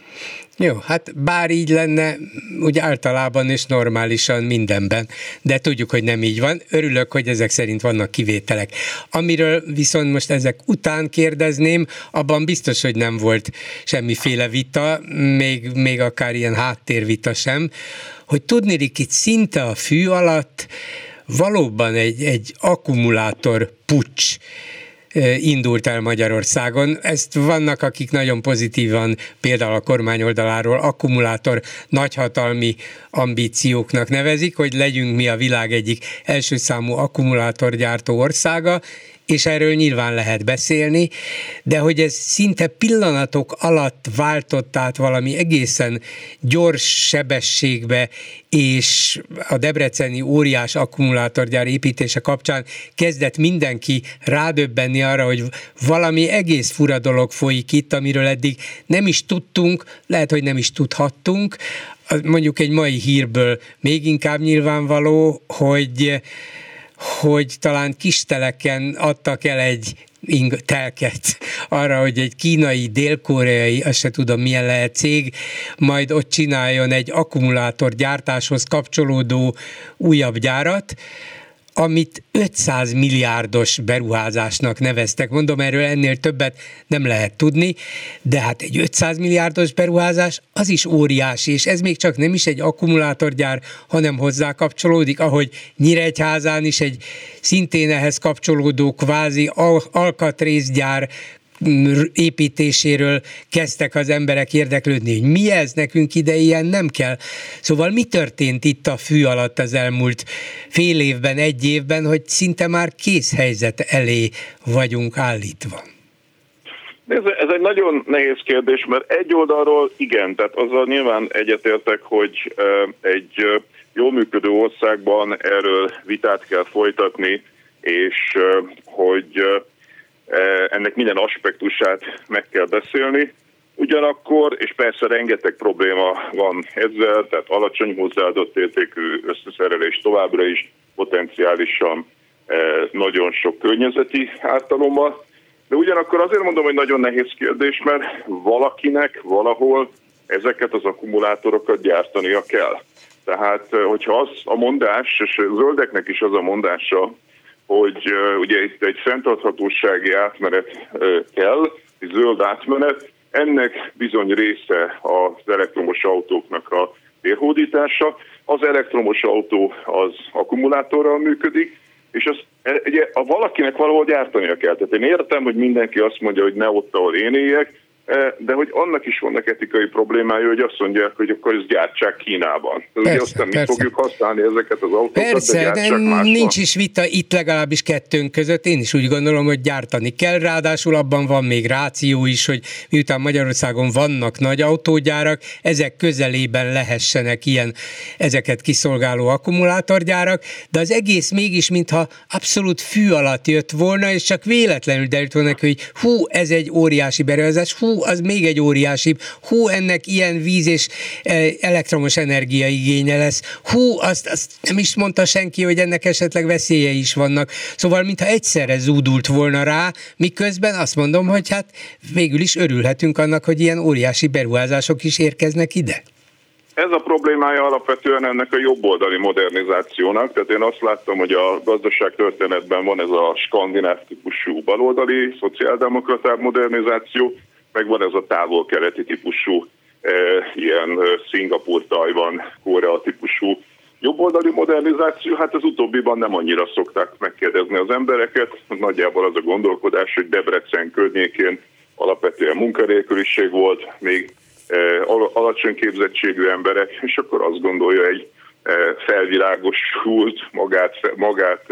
Speaker 1: Jó, hát bár így lenne, úgy általában és normálisan mindenben, de tudjuk, hogy nem így van. Örülök, hogy ezek szerint vannak kivételek. Amiről viszont most ezek után kérdezném, abban biztos, hogy nem volt semmiféle vita, még, még akár ilyen háttérvita sem, hogy tudnélik itt szinte a fű alatt valóban egy, egy akkumulátor pucs indult el Magyarországon. Ezt vannak, akik nagyon pozitívan, például a kormány oldaláról akkumulátor nagyhatalmi ambícióknak nevezik, hogy legyünk mi a világ egyik első számú akkumulátorgyártó országa, és erről nyilván lehet beszélni, de hogy ez szinte pillanatok alatt váltott át valami egészen gyors sebességbe, és a debreceni óriás akkumulátorgyár építése kapcsán kezdett mindenki rádöbbenni arra, hogy valami egész fura dolog folyik itt, amiről eddig nem is tudtunk, lehet, hogy nem is tudhattunk. Mondjuk egy mai hírből még inkább nyilvánvaló, hogy hogy talán kisteleken adtak el egy ing telket arra, hogy egy kínai, dél-koreai, azt se tudom milyen lehet cég, majd ott csináljon egy akkumulátorgyártáshoz kapcsolódó újabb gyárat, amit 500 milliárdos beruházásnak neveztek. Mondom, erről ennél többet nem lehet tudni, de hát egy 500 milliárdos beruházás az is óriási, és ez még csak nem is egy akkumulátorgyár, hanem hozzá kapcsolódik, ahogy Nyíregyházán is egy szintén ehhez kapcsolódó kvázi alkatrészgyár építéséről kezdtek az emberek érdeklődni, hogy mi ez, nekünk ide ilyen nem kell. Szóval mi történt itt a fű alatt az elmúlt fél évben, egy évben, hogy szinte már kész helyzet elé vagyunk állítva?
Speaker 8: Ez, egy nagyon nehéz kérdés, mert egy oldalról igen, tehát azzal nyilván egyetértek, hogy egy jól működő országban erről vitát kell folytatni, és hogy ennek minden aspektusát meg kell beszélni. Ugyanakkor, és persze rengeteg probléma van ezzel, tehát alacsony hozzáadott értékű összeszerelés továbbra is potenciálisan nagyon sok környezeti ártalommal, de ugyanakkor azért mondom, hogy nagyon nehéz kérdés, mert valakinek valahol ezeket az akkumulátorokat gyártania kell. Tehát, eh, hogyha az a mondás, és a zöldeknek is az a mondása, hogy ugye itt egy fenntarthatósági átmenet kell, egy zöld átmenet, ennek bizony része az elektromos autóknak a térhódítása. Az elektromos autó az akkumulátorral működik, és az, e, ugye, a valakinek valahol gyártania kell. Tehát én értem, hogy mindenki azt mondja, hogy ne ott, ahol én éljek, de hogy annak is vannak etikai problémája, hogy azt mondják, hogy akkor ezt gyártsák Kínában. Persze, ugye aztán persze. mi fogjuk használni ezeket az autókat,
Speaker 1: Persze, de, de nincs is vita itt legalábbis kettőnk között. Én is úgy gondolom, hogy gyártani kell, ráadásul abban van még ráció is, hogy miután Magyarországon vannak nagy autógyárak, ezek közelében lehessenek ilyen ezeket kiszolgáló akkumulátorgyárak, de az egész mégis, mintha abszolút fű alatt jött volna, és csak véletlenül derült volna, hogy hú, ez egy óriási beruházás, hú, az még egy óriási, hú, ennek ilyen víz és e, elektromos energia igénye lesz, hú, azt, azt nem is mondta senki, hogy ennek esetleg veszélye is vannak. Szóval, mintha egyszerre zúdult volna rá, miközben azt mondom, hogy hát végül is örülhetünk annak, hogy ilyen óriási beruházások is érkeznek ide.
Speaker 8: Ez a problémája alapvetően ennek a jobboldali modernizációnak, tehát én azt láttam, hogy a gazdaság történetben van ez a skandináv típusú baloldali szociáldemokratább modernizáció, meg van ez a távol-keleti típusú, e, ilyen e, Szingapur, Tajvan, Korea típusú jobboldali modernizáció, hát az utóbbiban nem annyira szokták megkérdezni az embereket. Nagyjából az a gondolkodás, hogy Debrecen környékén alapvetően munkanélküliség volt, még e, alacsony képzettségű emberek, és akkor azt gondolja egy felvilágosult, magát, magát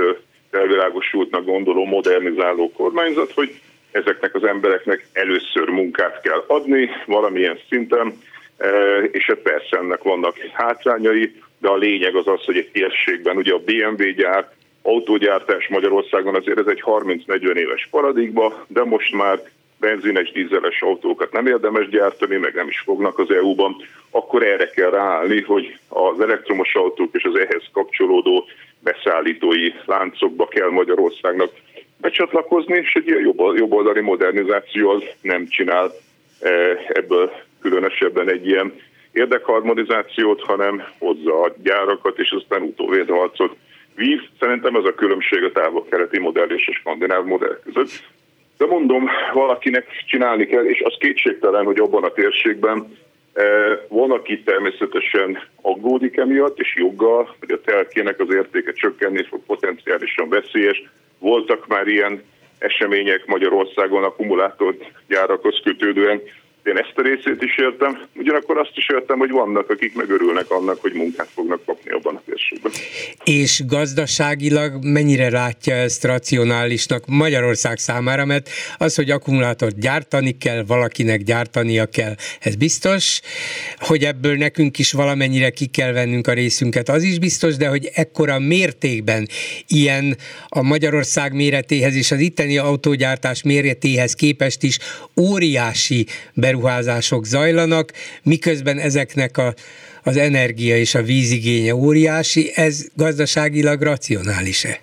Speaker 8: felvilágosultnak gondoló modernizáló kormányzat, hogy ezeknek az embereknek először munkát kell adni valamilyen szinten, e, és hát persze ennek vannak hátrányai, de a lényeg az az, hogy egy térségben ugye a BMW gyár, autógyártás Magyarországon azért ez egy 30-40 éves paradigma, de most már benzines, dízeles autókat nem érdemes gyártani, meg nem is fognak az EU-ban, akkor erre kell ráállni, hogy az elektromos autók és az ehhez kapcsolódó beszállítói láncokba kell Magyarországnak becsatlakozni, és egy ilyen jobboldali modernizáció az nem csinál e, ebből különösebben egy ilyen érdekharmonizációt, hanem hozza a gyárakat, és aztán utóvédharcot víz. Szerintem ez a különbség a távol-keleti modell és a skandináv modell között. De mondom, valakinek csinálni kell, és az kétségtelen, hogy abban a térségben e, van, aki természetesen aggódik emiatt, és joggal, hogy a telkének az értéke csökkenni fog, potenciálisan veszélyes, voltak már ilyen események Magyarországon akkumulátorgyárakhoz kötődően, én ezt a részét is értem, ugyanakkor azt is értem, hogy vannak, akik megörülnek annak, hogy munkát fognak kapni abban a térségben.
Speaker 1: És gazdaságilag mennyire látja ezt racionálisnak Magyarország számára, mert az, hogy akkumulátort gyártani kell, valakinek gyártania kell, ez biztos, hogy ebből nekünk is valamennyire ki kell vennünk a részünket, az is biztos, de hogy ekkora mértékben ilyen a Magyarország méretéhez és az itteni autógyártás méretéhez képest is óriási beruházás beruházások zajlanak, miközben ezeknek a, az energia és a vízigénye óriási, ez gazdaságilag racionális-e?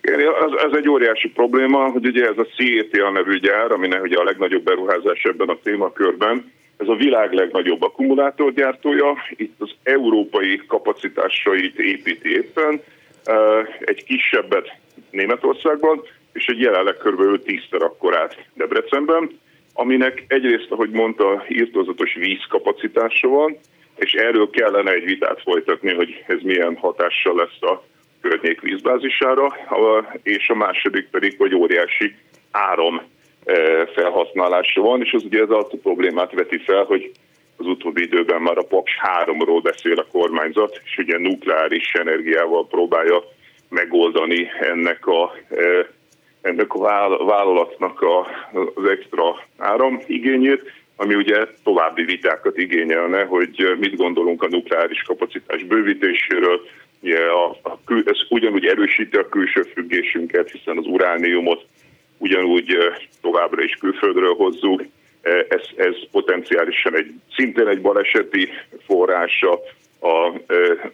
Speaker 8: Ez, ez egy óriási probléma, hogy ugye ez a CETA nevű gyár, aminek ugye a legnagyobb beruházás ebben a témakörben, ez a világ legnagyobb akkumulátorgyártója, itt az európai kapacitásait építi éppen, egy kisebbet Németországban, és egy jelenleg kb. 10 akkorát Debrecenben, aminek egyrészt, ahogy mondta, írtózatos vízkapacitása van, és erről kellene egy vitát folytatni, hogy ez milyen hatással lesz a környék vízbázisára, és a második pedig, hogy óriási áram felhasználása van, és az ugye ez a problémát veti fel, hogy az utóbbi időben már a Paks 3-ról beszél a kormányzat, és ugye nukleáris energiával próbálja megoldani ennek a, ennek a vállalatnak a, az extra áramigényét, ami ugye további vitákat igényelne, hogy mit gondolunk a nukleáris kapacitás bővítéséről, a, a, ez ugyanúgy erősíti a külső függésünket, hiszen az urániumot ugyanúgy továbbra is külföldről hozzuk. Ez, ez potenciálisan egy, szintén egy baleseti forrása, a,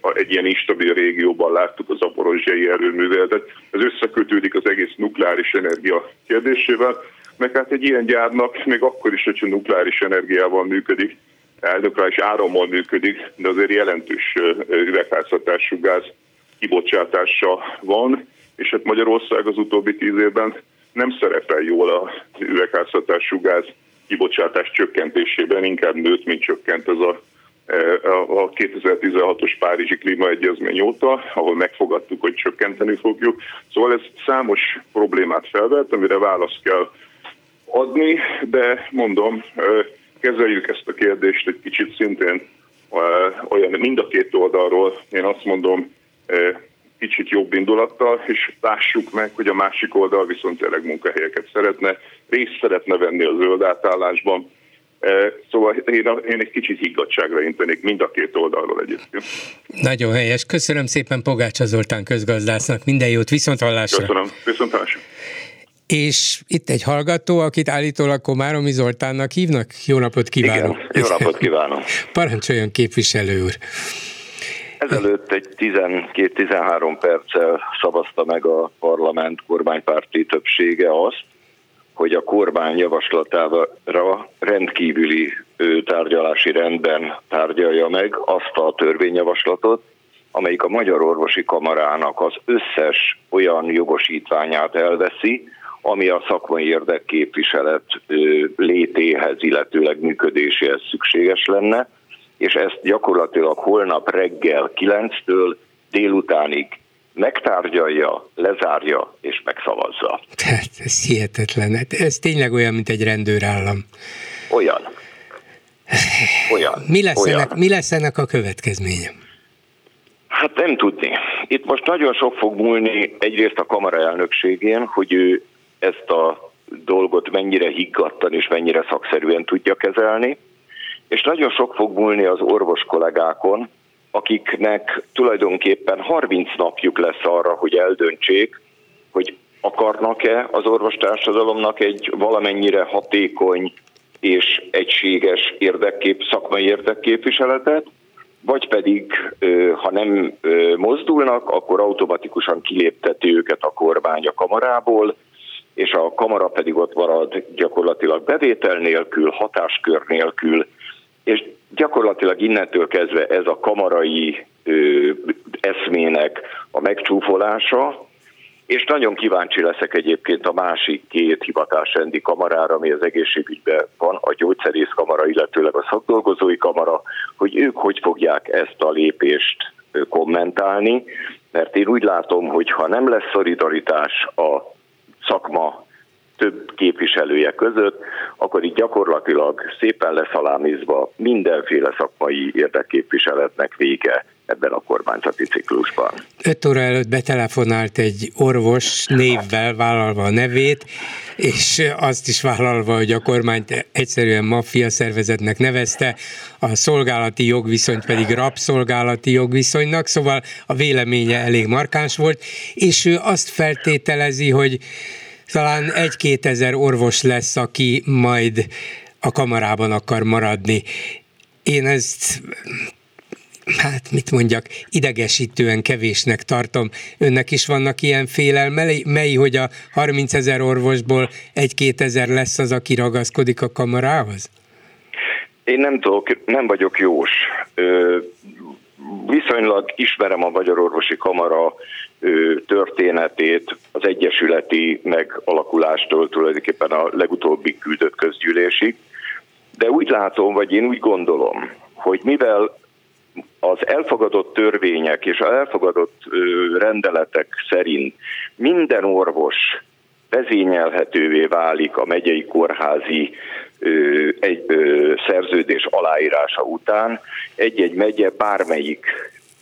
Speaker 8: a, egy ilyen instabil régióban láttuk az aporozsiai erőműveletet. Ez összekötődik az egész nukleáris energia kérdésével, meg hát egy ilyen gyárnak még akkor is, hogyha nukleáris energiával működik, nukleáris árammal működik, de azért jelentős üvegházhatású gáz kibocsátása van, és hát Magyarország az utóbbi tíz évben nem szerepel jól a üvegházhatású gáz kibocsátás csökkentésében, inkább nőtt, mint csökkent ez a a 2016-os Párizsi Klímaegyezmény óta, ahol megfogadtuk, hogy csökkenteni fogjuk. Szóval ez számos problémát felvett, amire választ kell adni, de mondom, kezeljük ezt a kérdést egy kicsit szintén olyan mind a két oldalról, én azt mondom, kicsit jobb indulattal, és lássuk meg, hogy a másik oldal viszont tényleg munkahelyeket szeretne, részt szeretne venni a zöld átállásban, Szóval én, én egy kicsit higgadságra intenék mind a két oldalról egyébként.
Speaker 1: Nagyon helyes. Köszönöm szépen Pogácsa Zoltán közgazdásznak. Minden jót, viszont hallásra.
Speaker 8: Köszönöm, viszont hallásra.
Speaker 1: És itt egy hallgató, akit állítólag Komáromi Zoltánnak hívnak. Jó napot kívánok!
Speaker 9: Igen, jó napot kívánok!
Speaker 1: Parancsoljon képviselő úr!
Speaker 9: Ezelőtt egy 12-13 perccel szavazta meg a parlament kormánypárti többsége azt, hogy a kormány javaslatára rendkívüli tárgyalási rendben tárgyalja meg azt a törvényjavaslatot, amelyik a Magyar Orvosi Kamarának az összes olyan jogosítványát elveszi, ami a szakmai érdekképviselet létéhez, illetőleg működéséhez szükséges lenne, és ezt gyakorlatilag holnap reggel 9-től délutánig megtárgyalja, lezárja és megszavazza.
Speaker 1: Tehát ez hihetetlen. Hát ez tényleg olyan, mint egy rendőrállam.
Speaker 9: Olyan.
Speaker 1: Olyan. Mi lesz, olyan. Ennek, mi lesz ennek a következménye?
Speaker 9: Hát nem tudni. Itt most nagyon sok fog múlni egyrészt a kamara elnökségén, hogy ő ezt a dolgot mennyire higgadtan és mennyire szakszerűen tudja kezelni, és nagyon sok fog múlni az orvos kollégákon, akiknek tulajdonképpen 30 napjuk lesz arra, hogy eldöntsék, hogy akarnak-e az orvostársadalomnak egy valamennyire hatékony és egységes érdekkép, szakmai érdekképviseletet, vagy pedig, ha nem mozdulnak, akkor automatikusan kilépteti őket a kormány a kamarából, és a kamara pedig ott marad gyakorlatilag bevétel nélkül, hatáskör nélkül, és gyakorlatilag innentől kezdve ez a kamarai ö, eszmének a megcsúfolása, és nagyon kíváncsi leszek egyébként a másik két hivatásrendi kamarára, ami az egészségügyben van, a gyógyszerész kamara, illetőleg a szakdolgozói kamara, hogy ők hogy fogják ezt a lépést kommentálni, mert én úgy látom, hogy ha nem lesz szolidaritás a szakma több képviselője között, akkor itt gyakorlatilag szépen leszalámizva mindenféle szakmai érdekképviseletnek vége ebben a kormányzati ciklusban.
Speaker 1: 5 óra előtt betelefonált egy orvos névvel, vállalva a nevét, és azt is vállalva, hogy a kormányt egyszerűen maffia szervezetnek nevezte, a szolgálati jogviszonyt pedig rabszolgálati jogviszonynak, szóval a véleménye elég markáns volt, és ő azt feltételezi, hogy talán egy-két ezer orvos lesz, aki majd a kamarában akar maradni. Én ezt hát mit mondjak, idegesítően kevésnek tartom. Önnek is vannak ilyen félelmei, mely, hogy a 30 ezer orvosból egy-két ezer lesz az, aki ragaszkodik a kamarához?
Speaker 9: Én nem tudok, nem vagyok jós. Ö, viszonylag ismerem a Magyar Orvosi Kamara történetét, az egyesületi megalakulástól tulajdonképpen a legutóbbi küldött közgyűlésig, de úgy látom, vagy én úgy gondolom, hogy mivel az elfogadott törvények és az elfogadott rendeletek szerint minden orvos vezényelhetővé válik a megyei kórházi egy szerződés aláírása után egy-egy megye bármelyik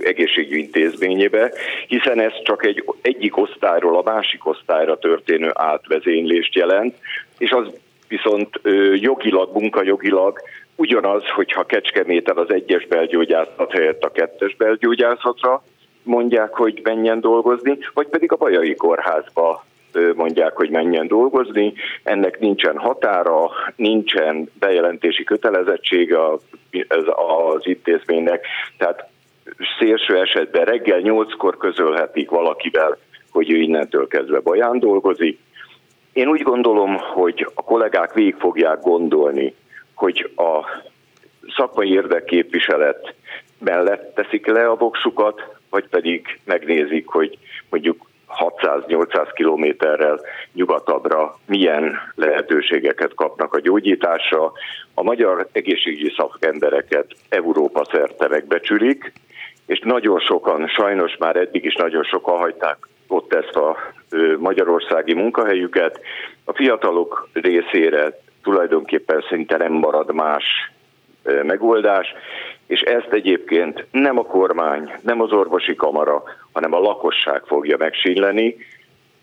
Speaker 9: egészségügyi intézményébe, hiszen ez csak egy egyik osztályról a másik osztályra történő átvezénylést jelent, és az viszont jogilag, munkajogilag ugyanaz, hogyha Kecskeméten az egyes belgyógyászat helyett a kettes belgyógyászatra mondják, hogy menjen dolgozni, vagy pedig a Bajai Kórházba mondják, hogy menjen dolgozni. Ennek nincsen határa, nincsen bejelentési kötelezettsége az intézménynek, tehát szélső esetben reggel nyolckor közölhetik valakivel, hogy ő innentől kezdve baján dolgozik. Én úgy gondolom, hogy a kollégák végig fogják gondolni, hogy a szakmai érdekképviselet mellett teszik le a voksukat, vagy pedig megnézik, hogy mondjuk 600-800 kilométerrel nyugatabbra milyen lehetőségeket kapnak a gyógyításra. A magyar egészségügyi szakembereket Európa szerte megbecsülik, és nagyon sokan, sajnos már eddig is nagyon sokan hagyták ott ezt a magyarországi munkahelyüket. A fiatalok részére tulajdonképpen szinte nem marad más megoldás, és ezt egyébként nem a kormány, nem az orvosi kamara, hanem a lakosság fogja megsínleni.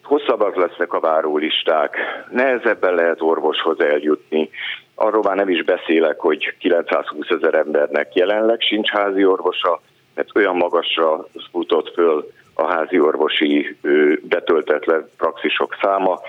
Speaker 9: Hosszabbak lesznek a várólisták, nehezebben lehet orvoshoz eljutni. Arról már nem is beszélek, hogy 920 ezer embernek jelenleg sincs házi orvosa, mert olyan magasra futott föl a házi orvosi betöltetlen praxisok száma,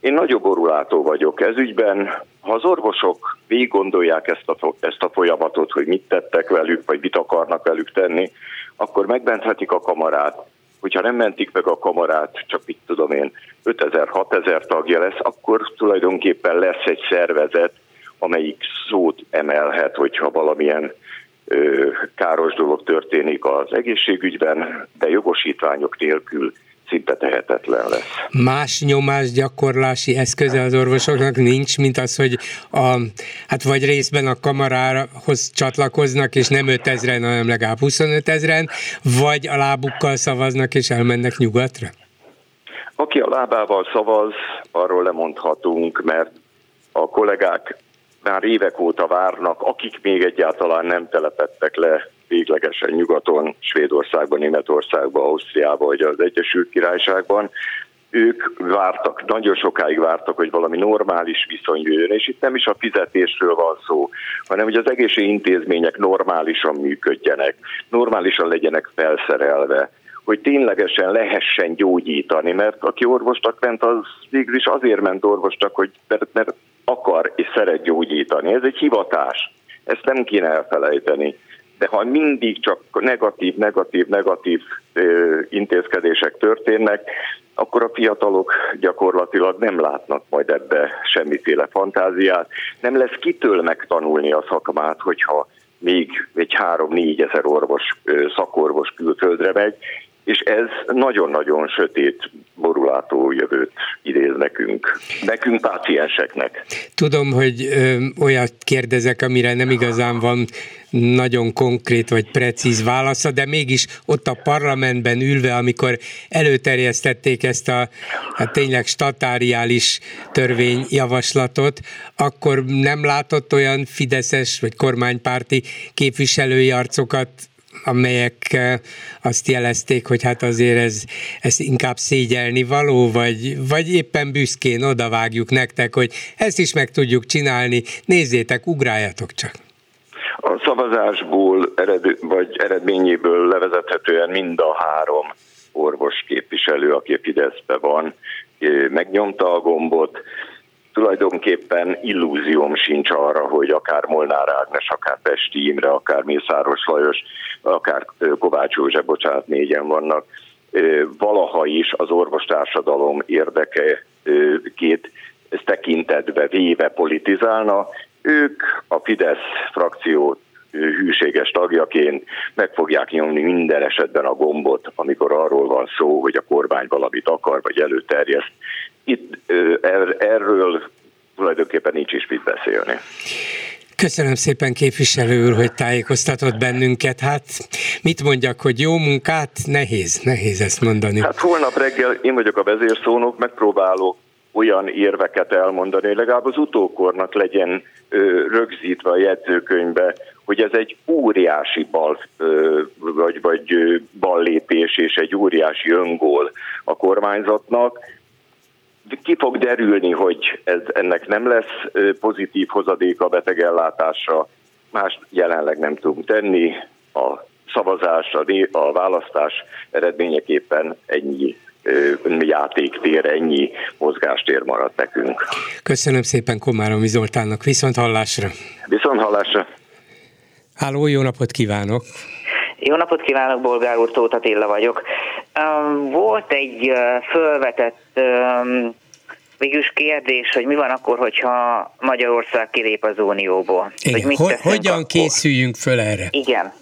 Speaker 9: én nagyobb borulátó vagyok ez ügyben. Ha az orvosok végig gondolják ezt a, ezt a folyamatot, hogy mit tettek velük, vagy mit akarnak velük tenni, akkor megmenthetik a kamarát. Hogyha nem mentik meg a kamarát, csak mit tudom én, 5000-6000 tagja lesz, akkor tulajdonképpen lesz egy szervezet, amelyik szót emelhet, hogyha valamilyen káros dolog történik az egészségügyben, de jogosítványok nélkül szinte tehetetlen lesz.
Speaker 1: Más nyomásgyakorlási eszköze az orvosoknak nincs, mint az, hogy a, hát vagy részben a kamarához csatlakoznak, és nem 5000-en, hanem legalább 25 ezeren, vagy a lábukkal szavaznak, és elmennek nyugatra?
Speaker 9: Aki a lábával szavaz, arról lemondhatunk, mert a kollégák már évek óta várnak, akik még egyáltalán nem telepettek le véglegesen nyugaton, Svédországban, Németországban, Ausztriában vagy az Egyesült Királyságban, ők vártak, nagyon sokáig vártak, hogy valami normális viszony jöjjön, és itt nem is a fizetésről van szó, hanem hogy az egészségügyi intézmények normálisan működjenek, normálisan legyenek felszerelve, hogy ténylegesen lehessen gyógyítani, mert aki orvostak ment, az végül is azért ment orvostak, hogy mert, mert akar és szeret gyógyítani. Ez egy hivatás. Ezt nem kéne elfelejteni de ha mindig csak negatív, negatív, negatív intézkedések történnek, akkor a fiatalok gyakorlatilag nem látnak majd ebbe semmiféle fantáziát. Nem lesz kitől megtanulni a szakmát, hogyha még egy három-négy ezer orvos, szakorvos külföldre megy, és ez nagyon-nagyon sötét, borulátó jövőt idéz nekünk, nekünk pácienseknek.
Speaker 1: Tudom, hogy ö, olyat kérdezek, amire nem igazán van nagyon konkrét vagy precíz válasza, de mégis ott a parlamentben ülve, amikor előterjesztették ezt a hát tényleg statáriális törvényjavaslatot, akkor nem látott olyan fideszes vagy kormánypárti képviselői arcokat, amelyek eh, azt jelezték, hogy hát azért ez, ez inkább szégyelni való, vagy, vagy éppen büszkén odavágjuk nektek, hogy ezt is meg tudjuk csinálni, nézzétek, ugráljatok csak.
Speaker 9: A szavazásból ered, vagy eredményéből levezethetően mind a három orvos képviselő, aki a Fideszbe van, eh, megnyomta a gombot. Tulajdonképpen illúzióm sincs arra, hogy akár Molnár Ágnes, akár Pesti Imre, akár Mészáros Lajos, akár Kovács József, bocsánat, négyen vannak, valaha is az orvostársadalom érdeke két tekintetbe véve politizálna, ők a Fidesz frakció hűséges tagjaként meg fogják nyomni minden esetben a gombot, amikor arról van szó, hogy a kormány valamit akar, vagy előterjeszt. Itt er, erről tulajdonképpen nincs is mit beszélni.
Speaker 1: Köszönöm szépen képviselő úr, hogy tájékoztatott bennünket. Hát mit mondjak, hogy jó munkát? Nehéz, nehéz ezt mondani.
Speaker 9: Hát holnap reggel én vagyok a vezérszónok, megpróbálok olyan érveket elmondani, hogy legalább az utókornak legyen ö, rögzítve a jegyzőkönyvbe, hogy ez egy óriási bal, ö, vagy, vagy ballépés és egy óriási öngól a kormányzatnak. Ki fog derülni, hogy ez, ennek nem lesz pozitív hozadék a betegellátásra, más jelenleg nem tudunk tenni. A szavazás, a, a választás eredményeképpen ennyi játéktér, ennyi mozgástér maradt nekünk.
Speaker 1: Köszönöm szépen Komáromi Zoltánnak, viszont hallásra!
Speaker 9: Viszont hallásra!
Speaker 1: Háló, jó napot kívánok!
Speaker 10: Jó napot kívánok, Bolgár úr, Tóth Attila vagyok. Volt egy fölvetett végülis kérdés, hogy mi van akkor, hogyha Magyarország kilép az Unióból.
Speaker 1: Igen. Hogy mit hogyan akkor? készüljünk föl erre?
Speaker 10: Igen.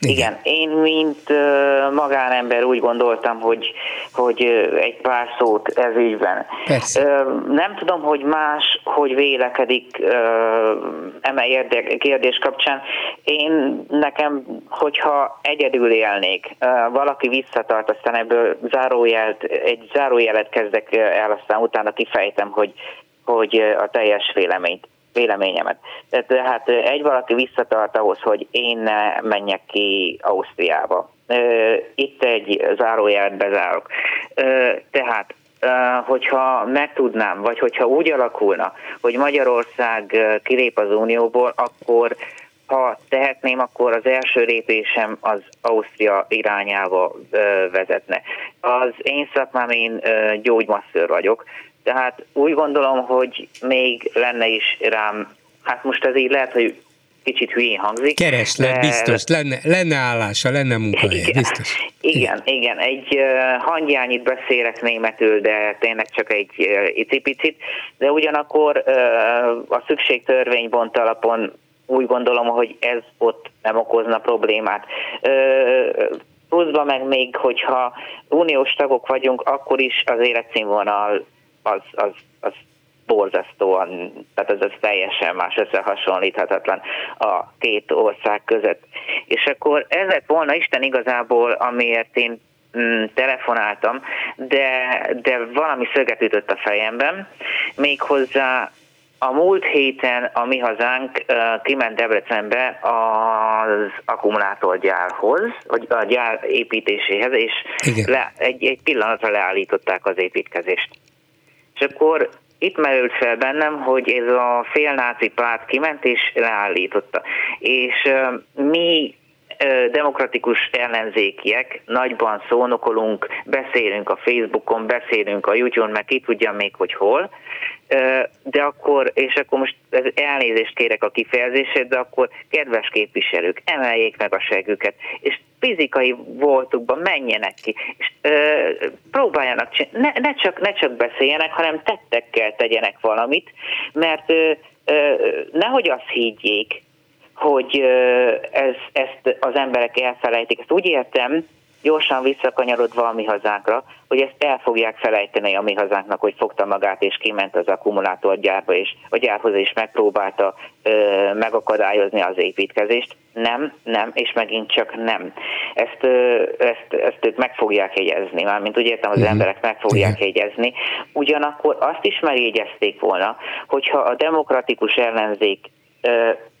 Speaker 10: Igen. Igen, én mint magánember úgy gondoltam, hogy, hogy egy pár szót ez ügyben.
Speaker 1: Persze.
Speaker 10: Nem tudom, hogy más, hogy vélekedik eme kérdés kapcsán. Én nekem, hogyha egyedül élnék, valaki visszatart, aztán ebből zárójelt, egy zárójelet kezdek el, aztán utána kifejtem, hogy, hogy a teljes véleményt véleményemet. Tehát egy valaki visszatart ahhoz, hogy én ne menjek ki Ausztriába. Itt egy zárójelet bezárok. Tehát hogyha megtudnám, vagy hogyha úgy alakulna, hogy Magyarország kilép az Unióból, akkor ha tehetném, akkor az első lépésem az Ausztria irányába vezetne. Az én szakmám, én gyógymasször vagyok, tehát úgy gondolom, hogy még lenne is rám, hát most ez így lehet, hogy kicsit hülyén hangzik.
Speaker 1: Kereslet, de... biztos, lenne, lenne állása, lenne munkahelye,
Speaker 10: igen,
Speaker 1: biztos.
Speaker 10: Igen, igen, igen. egy uh, hangyányit beszélek németül, de tényleg csak egy uh, icipicit, de ugyanakkor uh, a szükségtörvénybont alapon úgy gondolom, hogy ez ott nem okozna problémát. Uh, pluszban meg még, hogyha uniós tagok vagyunk, akkor is az életszínvonal az, az, az borzasztóan, tehát ez, ez teljesen más, összehasonlíthatatlan a két ország között. És akkor ez lett volna Isten igazából, amiért én mm, telefonáltam, de, de valami szöget ütött a fejemben, méghozzá a múlt héten a mi hazánk uh, kiment Debrecenbe az akkumulátorgyárhoz, vagy a gyár építéséhez, és le, egy, egy pillanatra leállították az építkezést. És akkor itt merült fel bennem, hogy ez a félnáci párt kiment és leállította. És mi demokratikus ellenzékiek nagyban szónokolunk, beszélünk a Facebookon, beszélünk a YouTube-on, meg ki tudja még, hogy hol, de akkor, és akkor most elnézést kérek a kifejezését, de akkor kedves képviselők, emeljék meg a següket, és fizikai voltukban menjenek ki, és ö, próbáljanak csinálni, ne, ne, csak, ne csak beszéljenek, hanem tettekkel tegyenek valamit, mert ö, ö, nehogy azt higgyék, hogy ö, ez, ezt az emberek elfelejtik. Ezt úgy értem, gyorsan visszakanyarodva a mi hazánkra, hogy ezt el fogják felejteni a mi hazánknak, hogy fogta magát és kiment az akkumulátorgyárba, és a gyárhoz is megpróbálta ö, megakadályozni az építkezést. Nem, nem, és megint csak nem. Ezt, ö, ezt, ezt ők meg fogják jegyezni, mármint úgy értem, az uh-huh. emberek meg fogják jegyezni. Ugyanakkor azt is megjegyezték volna, hogyha a demokratikus ellenzék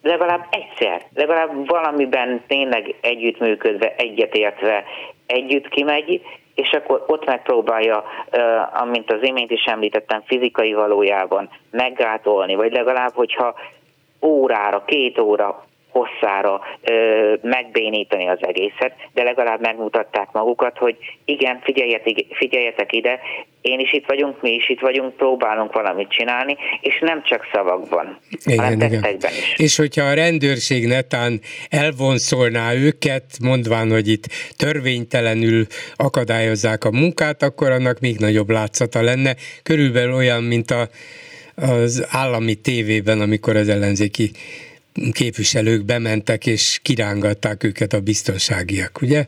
Speaker 10: legalább egyszer, legalább valamiben tényleg együttműködve, egyetértve együtt kimegy, és akkor ott megpróbálja, amint az imént is említettem, fizikai valójában meggátolni, vagy legalább, hogyha órára, két óra hosszára ö, megbénítani az egészet, de legalább megmutatták magukat, hogy igen, figyeljetek, figyeljetek ide, én is itt vagyunk, mi is itt vagyunk, próbálunk valamit csinálni, és nem csak szavakban, igen, hanem tettekben is.
Speaker 1: És hogyha a rendőrség netán elvonszolná őket, mondván, hogy itt törvénytelenül akadályozzák a munkát, akkor annak még nagyobb látszata lenne. Körülbelül olyan, mint a, az állami tévében, amikor az ellenzéki képviselők bementek és kirángatták őket a biztonságiak, ugye?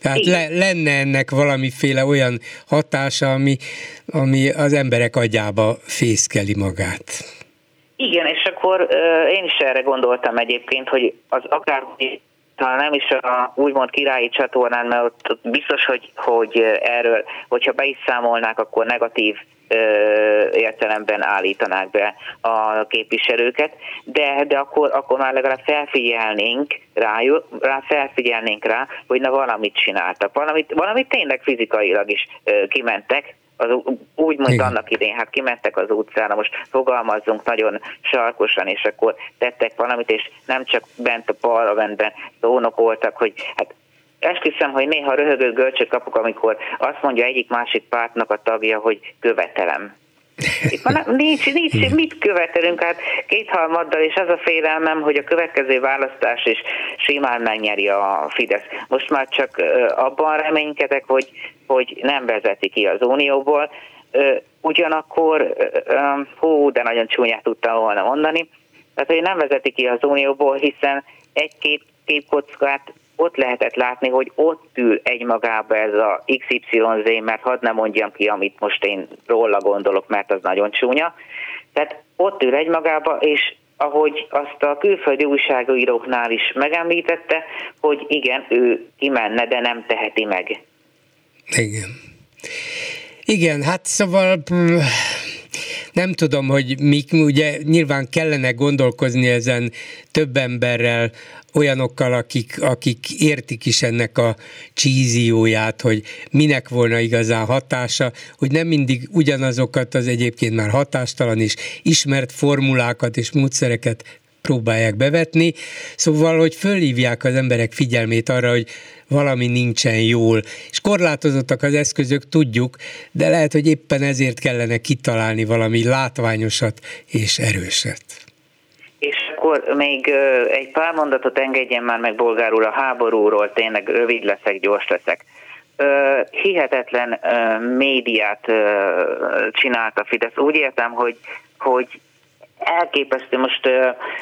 Speaker 1: Tehát le, lenne ennek valamiféle olyan hatása, ami, ami az emberek agyába fészkeli magát.
Speaker 10: Igen, és akkor uh, én is erre gondoltam egyébként, hogy az akár talán nem is a úgymond királyi csatornán, mert ott biztos, hogy, hogy erről, hogyha be is számolnák, akkor negatív értelemben állítanák be a képviselőket, de, de akkor, akkor már legalább felfigyelnénk rá, rá, felfigyelnénk rá, hogy na valamit csináltak, valamit, valamit tényleg fizikailag is kimentek, az, úgy mondta annak idén, hát kimentek az utcára, most fogalmazzunk nagyon sarkosan, és akkor tettek valamit, és nem csak bent a parlamentben szónokoltak, hogy hát esküszöm, hogy néha röhögő görcsöt kapok, amikor azt mondja egyik másik pártnak a tagja, hogy követelem. Itt van, nincs, nincs, mit követelünk? Hát kétharmaddal, és az a félelmem, hogy a következő választás is simán megnyeri a Fidesz. Most már csak abban reménykedek, hogy, hogy nem vezeti ki az Unióból. Ugyanakkor, hú, de nagyon csúnyát tudtam volna mondani, tehát, hogy nem vezeti ki az Unióból, hiszen egy-két képkockát ott lehetett látni, hogy ott ül egymagába ez a XYZ, mert hadd nem mondjam ki, amit most én róla gondolok, mert az nagyon csúnya. Tehát ott ül egymagába, és ahogy azt a külföldi újságíróknál is megemlítette, hogy igen, ő kimenne, de nem teheti meg.
Speaker 1: Igen. Igen, hát szóval nem tudom, hogy mik, ugye nyilván kellene gondolkozni ezen több emberrel, olyanokkal, akik, akik értik is ennek a csízióját, hogy minek volna igazán hatása, hogy nem mindig ugyanazokat az egyébként már hatástalan és ismert formulákat és módszereket próbálják bevetni, szóval, hogy fölhívják az emberek figyelmét arra, hogy valami nincsen jól, és korlátozottak az eszközök, tudjuk, de lehet, hogy éppen ezért kellene kitalálni valami látványosat és erőset.
Speaker 10: Akkor még egy pár mondatot engedjen már meg bolgárul a háborúról, tényleg rövid leszek, gyors leszek. Hihetetlen médiát csinált a Fidesz. Úgy értem, hogy, hogy elképesztő. Most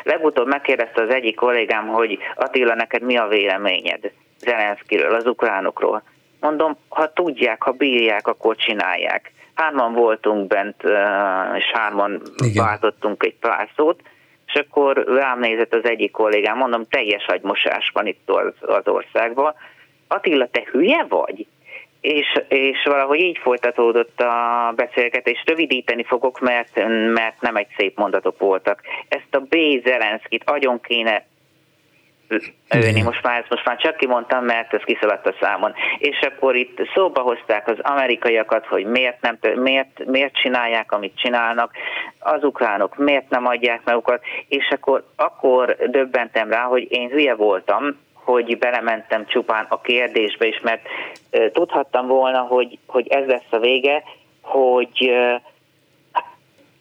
Speaker 10: legutóbb megkérdezte az egyik kollégám, hogy Attila, neked mi a véleményed Zelenszkiről, az ukránokról? Mondom, ha tudják, ha bírják, akkor csinálják. Hárman voltunk bent, és hárman Igen. váltottunk egy pár szót, és akkor rám nézett az egyik kollégám, mondom, teljes agymosás van itt az, országban. Attila, te hülye vagy? És, és valahogy így folytatódott a beszélgetés. Rövidíteni fogok, mert, mert nem egy szép mondatok voltak. Ezt a B. Zelenszkit agyon kéne ölni. Most már, most már csak kimondtam, mert ez kiszaladt a számon. És akkor itt szóba hozták az amerikaiakat, hogy miért, nem, miért, miért csinálják, amit csinálnak, az ukránok miért nem adják magukat, és akkor, akkor döbbentem rá, hogy én hülye voltam, hogy belementem csupán a kérdésbe is, mert tudhattam volna, hogy, hogy ez lesz a vége, hogy uh,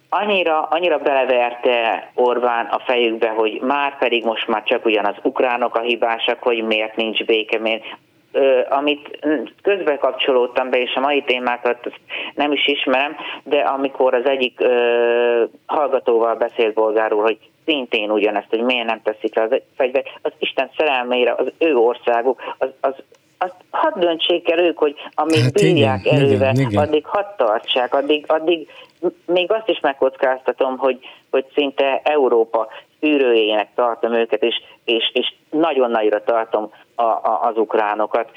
Speaker 10: annyira, annyira beleverte Orbán a fejükbe, hogy már pedig most már csak ugyanaz. Ukránok a hibásak, hogy miért nincs béke, miért, amit közbe kapcsolódtam be, és a mai témákat nem is ismerem, de amikor az egyik ö, hallgatóval beszélt bolgárul, hogy szintén ugyanezt, hogy miért nem teszik le az fegyvert, az Isten szerelmére az ő országuk, az, az azt hadd döntsék el ők, hogy amíg hát bírják igen, erővel, igen, igen. addig hadd tartsák, addig, addig még azt is megkockáztatom, hogy, hogy szinte Európa űrőjének tartom őket, és, és, és nagyon nagyra tartom a, a, az ukránokat.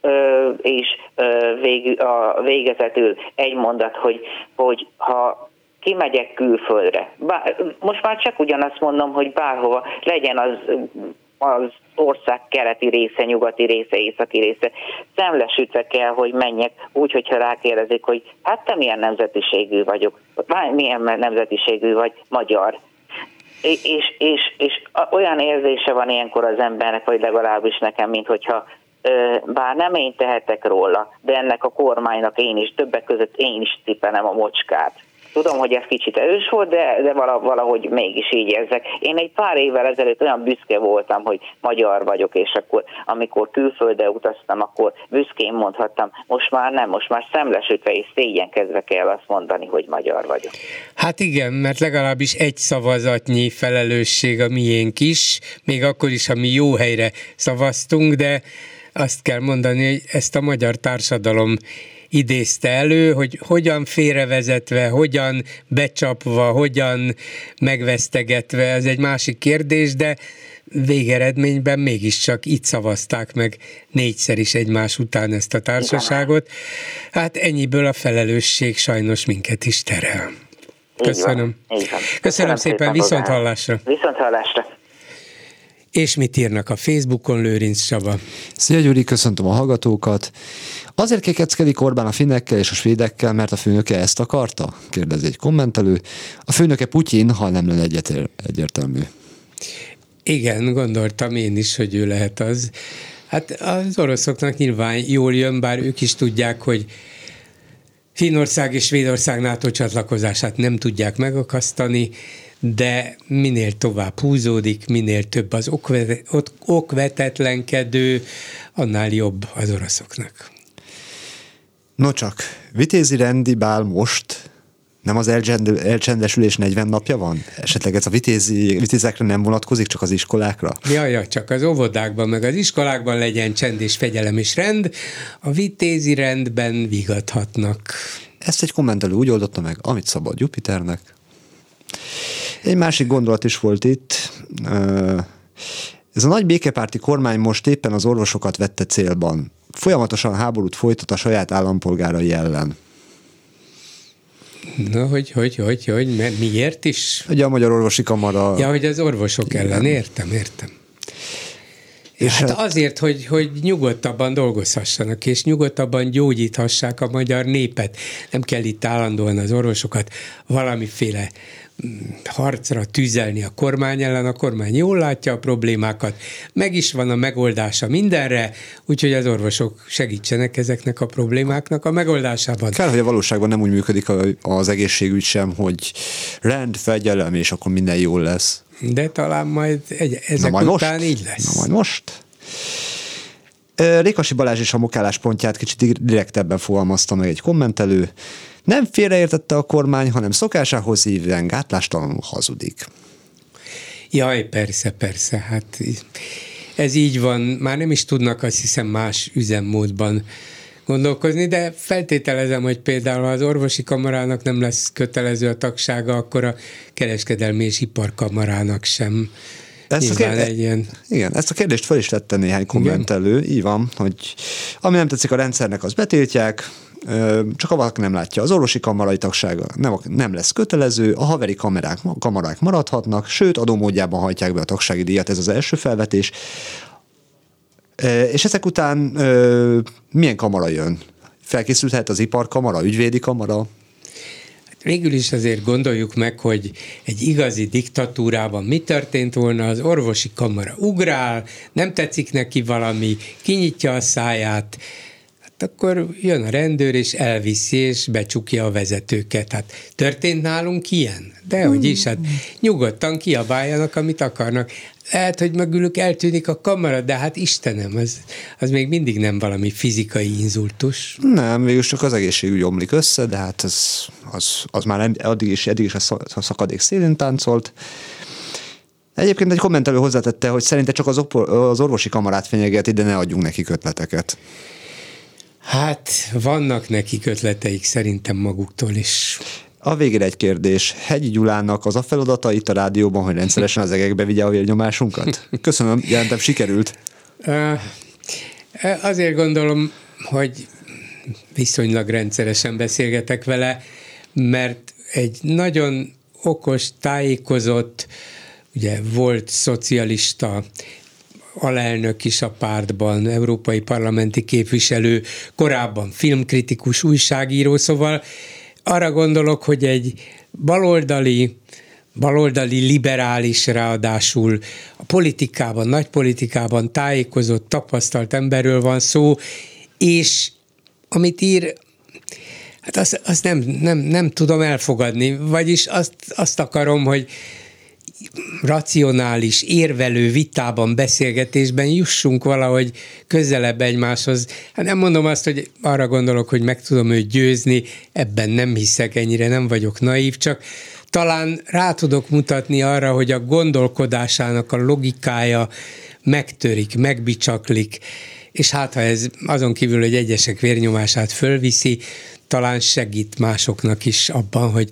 Speaker 10: Ö, és ö, vég, a végezetül egy mondat, hogy, hogy ha kimegyek külföldre, bár, most már csak ugyanazt mondom, hogy bárhova legyen az az ország keleti része, nyugati része, északi része. Szemlesütve kell, hogy menjek, úgy, hogyha rákérdezik, hogy hát te milyen nemzetiségű vagyok, milyen nemzetiségű vagy, magyar. és, és, és olyan érzése van ilyenkor az embernek, vagy legalábbis nekem, mint hogyha bár nem én tehetek róla, de ennek a kormánynak én is, többek között én is cipelem a mocskát. Tudom, hogy ez kicsit erős volt, de, de valahogy mégis így érzek. Én egy pár évvel ezelőtt olyan büszke voltam, hogy magyar vagyok, és akkor amikor külföldre utaztam, akkor büszkén mondhattam, most már nem, most már szemlesütve és szégyenkezve kell azt mondani, hogy magyar vagyok.
Speaker 1: Hát igen, mert legalábbis egy szavazatnyi felelősség a miénk is, még akkor is, ha mi jó helyre szavaztunk, de azt kell mondani, hogy ezt a magyar társadalom idézte elő, hogy hogyan félrevezetve, hogyan becsapva, hogyan megvesztegetve, ez egy másik kérdés, de végeredményben mégiscsak itt szavazták meg négyszer is egymás után ezt a társaságot. Hát ennyiből a felelősség sajnos minket is terel. Köszönöm. Köszönöm, Köszönöm szépen, szépen viszont hallásra.
Speaker 10: Viszont hallásra.
Speaker 1: És mit írnak a Facebookon, Lőrinc Csaba?
Speaker 11: Szia Gyuri, köszöntöm a hallgatókat. Azért kékeckedik Orbán a finnekkel és a svédekkel, mert a főnöke ezt akarta? Kérdezi egy kommentelő. A főnöke Putyin, ha nem lenne egyértelmű.
Speaker 1: Igen, gondoltam én is, hogy ő lehet az. Hát az oroszoknak nyilván jól jön, bár ők is tudják, hogy Finnország és Svédország NATO csatlakozását nem tudják megakasztani, de minél tovább húzódik, minél több az okvetetlenkedő, annál jobb az oroszoknak.
Speaker 11: No csak, vitézi rendi bál most nem az elcsendesülés 40 napja van? Esetleg ez a vitézi, vitézekre nem vonatkozik, csak az iskolákra?
Speaker 1: Ja, ja, csak az óvodákban, meg az iskolákban legyen csend és fegyelem és rend, a vitézi rendben vigadhatnak.
Speaker 11: Ezt egy kommentelő úgy oldotta meg, amit szabad Jupiternek. Egy másik gondolat is volt itt. Ez a nagy békepárti kormány most éppen az orvosokat vette célban. Folyamatosan háborút folytat a saját állampolgárai ellen.
Speaker 1: Na, hogy, hogy, hogy, hogy, mert miért is?
Speaker 11: Ugye a Magyar Orvosi Kamara...
Speaker 1: Ja, hogy az orvosok ellen, értem, értem. És hát, hát azért, hogy, hogy nyugodtabban dolgozhassanak, és nyugodtabban gyógyíthassák a magyar népet. Nem kell itt állandóan az orvosokat valamiféle harcra tüzelni a kormány ellen, a kormány jól látja a problémákat, meg is van a megoldása mindenre, úgyhogy az orvosok segítsenek ezeknek a problémáknak a megoldásában.
Speaker 11: Kell, hogy a valóságban nem úgy működik az egészségügy sem, hogy rend, fegyelem, és akkor minden jól lesz.
Speaker 1: De talán majd egy, ezek majd után most? így lesz.
Speaker 11: Na majd most. Rékasi Balázs is a mokálás pontját kicsit direktebben fogalmazta meg egy kommentelő. Nem félreértette a kormány, hanem szokásához hívően gátlástalanul hazudik.
Speaker 1: Jaj, persze, persze, hát ez így van, már nem is tudnak azt hiszem más üzemmódban gondolkozni, de feltételezem, hogy például az orvosi kamarának nem lesz kötelező a tagsága, akkor a kereskedelmi és iparkamarának sem. Ezt a kérdést, egy ilyen...
Speaker 11: Igen, ezt a kérdést fel is tette néhány kommentelő, igen. így van, hogy ami nem tetszik a rendszernek, az betiltják, csak a valaki nem látja. Az orvosi kamarai tagsága nem, nem lesz kötelező, a haveri kamerák, kamarák maradhatnak, sőt, adómódjában hajtják be a tagsági díjat, ez az első felvetés. És ezek után milyen kamara jön? Felkészülhet az iparkamara, ügyvédi kamara?
Speaker 1: Végül is azért gondoljuk meg, hogy egy igazi diktatúrában mi történt volna, az orvosi kamara ugrál, nem tetszik neki valami, kinyitja a száját, akkor jön a rendőr, és elviszi, és becsukja a vezetőket. Hát történt nálunk ilyen? De hogy is, hát nyugodtan kiabáljanak, amit akarnak. Lehet, hogy mögülük eltűnik a kamera, de hát Istenem, az, az még mindig nem valami fizikai inzultus.
Speaker 11: Nem, végül csak az egészségügy omlik össze, de hát az, az, az már addig is, eddig is a szakadék szélén táncolt. Egyébként egy kommentelő hozzátette, hogy szerinte csak az, az orvosi kamarát fenyegeti, de ne adjunk neki ötleteket.
Speaker 1: Hát vannak nekik ötleteik szerintem maguktól is.
Speaker 11: A végére egy kérdés. Hegyi Gyulának az a feladata itt a rádióban, hogy rendszeresen az egekbe vigye a vérnyomásunkat? Köszönöm, jelentem sikerült.
Speaker 1: Azért gondolom, hogy viszonylag rendszeresen beszélgetek vele, mert egy nagyon okos, tájékozott, ugye volt szocialista alelnök is a pártban, európai parlamenti képviselő, korábban filmkritikus újságíró, szóval arra gondolok, hogy egy baloldali, baloldali liberális ráadásul a politikában, nagy politikában tájékozott, tapasztalt emberről van szó, és amit ír, hát azt, azt nem, nem, nem tudom elfogadni, vagyis azt, azt akarom, hogy racionális, érvelő vitában, beszélgetésben jussunk valahogy közelebb egymáshoz. Hát nem mondom azt, hogy arra gondolok, hogy meg tudom őt győzni, ebben nem hiszek, ennyire nem vagyok naív, csak talán rá tudok mutatni arra, hogy a gondolkodásának a logikája megtörik, megbicsaklik, és hát ha ez azon kívül, hogy egyesek vérnyomását fölviszi, talán segít másoknak is abban, hogy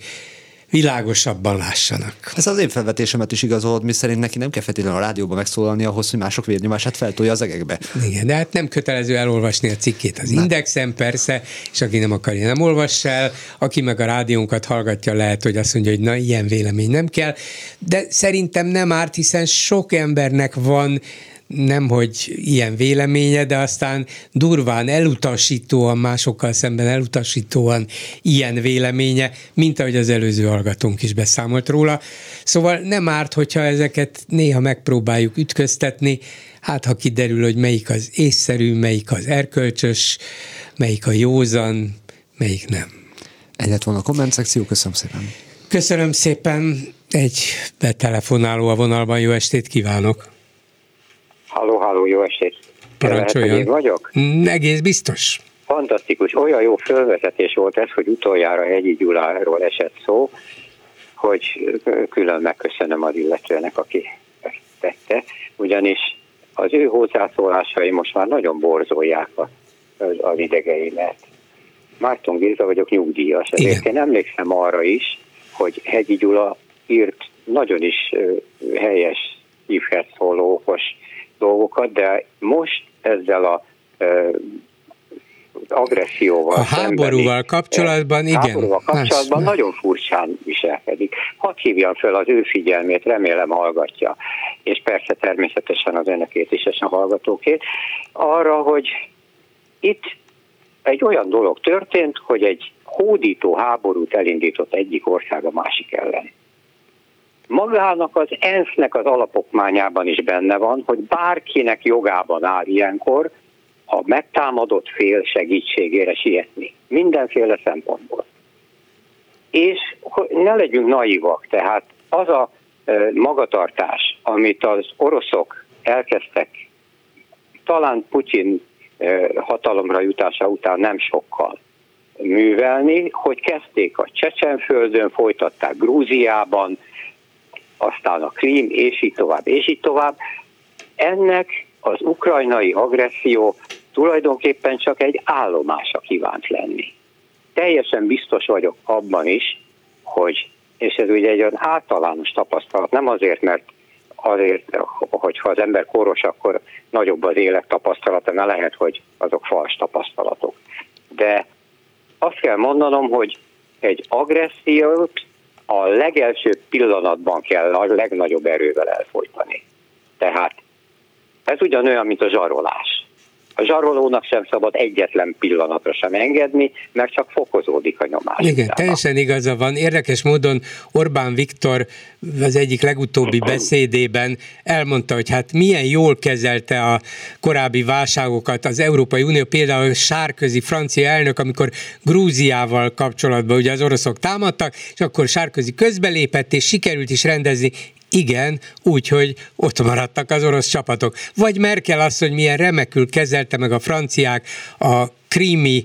Speaker 1: világosabban lássanak.
Speaker 11: Ez az én felvetésemet is igazolod, mi szerint neki nem kell feltétlenül a rádióban megszólalni ahhoz, hogy mások vérnyomását feltolja az egekbe.
Speaker 1: Igen, de hát nem kötelező elolvasni a cikkét az nem. Indexen persze, és aki nem akarja, nem olvass el, aki meg a rádiónkat hallgatja, lehet, hogy azt mondja, hogy na, ilyen vélemény nem kell, de szerintem nem árt, hiszen sok embernek van nem hogy ilyen véleménye, de aztán durván, elutasítóan, másokkal szemben elutasítóan ilyen véleménye, mint ahogy az előző hallgatónk is beszámolt róla. Szóval nem árt, hogyha ezeket néha megpróbáljuk ütköztetni, hát ha kiderül, hogy melyik az észszerű, melyik az erkölcsös, melyik a józan, melyik nem.
Speaker 11: Egy lett volna a komment szekció, köszönöm szépen.
Speaker 1: Köszönöm szépen, egy betelefonáló a vonalban, jó estét kívánok!
Speaker 12: Halló, halló, jó estét.
Speaker 1: Parancsoljon. Lehet,
Speaker 12: vagyok?
Speaker 1: Mm, egész biztos.
Speaker 12: Fantasztikus. Olyan jó fölvezetés volt ez, hogy utoljára Hegyi Gyuláról esett szó, hogy külön megköszönöm az illetőnek, aki ezt tette, ugyanis az ő hozzászólásai most már nagyon borzolják az, az idegeimet. Márton Géza vagyok nyugdíjas, ezért Igen. én emlékszem arra is, hogy Hegyi Gyula írt nagyon is helyes, hívhet szóló, okos dolgokat, de most ezzel a agresszióval
Speaker 1: A háborúval szembeni, kapcsolatban, igen.
Speaker 12: Háborúval kapcsolatban Más. nagyon furcsán viselkedik. Hadd hívjam fel az ő figyelmét, remélem hallgatja, és persze természetesen az önökét is, és a hallgatókét, arra, hogy itt egy olyan dolog történt, hogy egy hódító háborút elindított egyik ország a másik ellen magának az ENSZ-nek az alapokmányában is benne van, hogy bárkinek jogában áll ilyenkor a megtámadott fél segítségére sietni. Mindenféle szempontból. És ne legyünk naivak, tehát az a magatartás, amit az oroszok elkezdtek, talán Putyin hatalomra jutása után nem sokkal művelni, hogy kezdték a Csecsenföldön, folytatták Grúziában, aztán a Krím, és így tovább, és így tovább. Ennek az ukrajnai agresszió tulajdonképpen csak egy állomása kívánt lenni. Teljesen biztos vagyok abban is, hogy, és ez ugye egy olyan általános tapasztalat, nem azért, mert azért, hogyha az ember koros, akkor nagyobb az élet tapasztalata, ne lehet, hogy azok fals tapasztalatok. De azt kell mondanom, hogy egy agressziót a legelső pillanatban kell a legnagyobb erővel elfolytani. Tehát ez ugyanolyan, mint a zsarolás. A zsarolónak sem szabad egyetlen pillanatra sem engedni, mert csak fokozódik a nyomás.
Speaker 1: Igen, utána. teljesen igaza van. Érdekes módon Orbán Viktor az egyik legutóbbi beszédében elmondta, hogy hát milyen jól kezelte a korábbi válságokat az Európai Unió, például Sárközi francia elnök, amikor Grúziával kapcsolatban ugye az oroszok támadtak, és akkor Sárközi közbelépett, és sikerült is rendezni igen, úgyhogy ott maradtak az orosz csapatok. Vagy Merkel azt, hogy milyen remekül kezelte meg a franciák a krími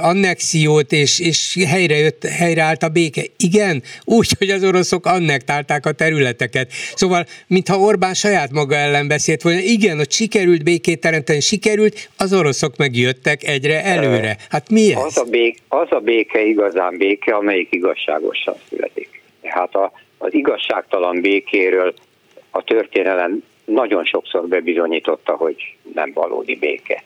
Speaker 1: annexiót, és, és helyre jött, helyreállt a béke. Igen, úgy, hogy az oroszok annektálták a területeket. Szóval, mintha Orbán saját maga ellen beszélt volna, igen, hogy sikerült békét teremteni, sikerült, az oroszok megjöttek egyre előre. Hát mi ez?
Speaker 12: Az a, béke, az a béke igazán béke, amelyik igazságosan születik. Tehát a az igazságtalan békéről a történelem nagyon sokszor bebizonyította, hogy nem valódi béke.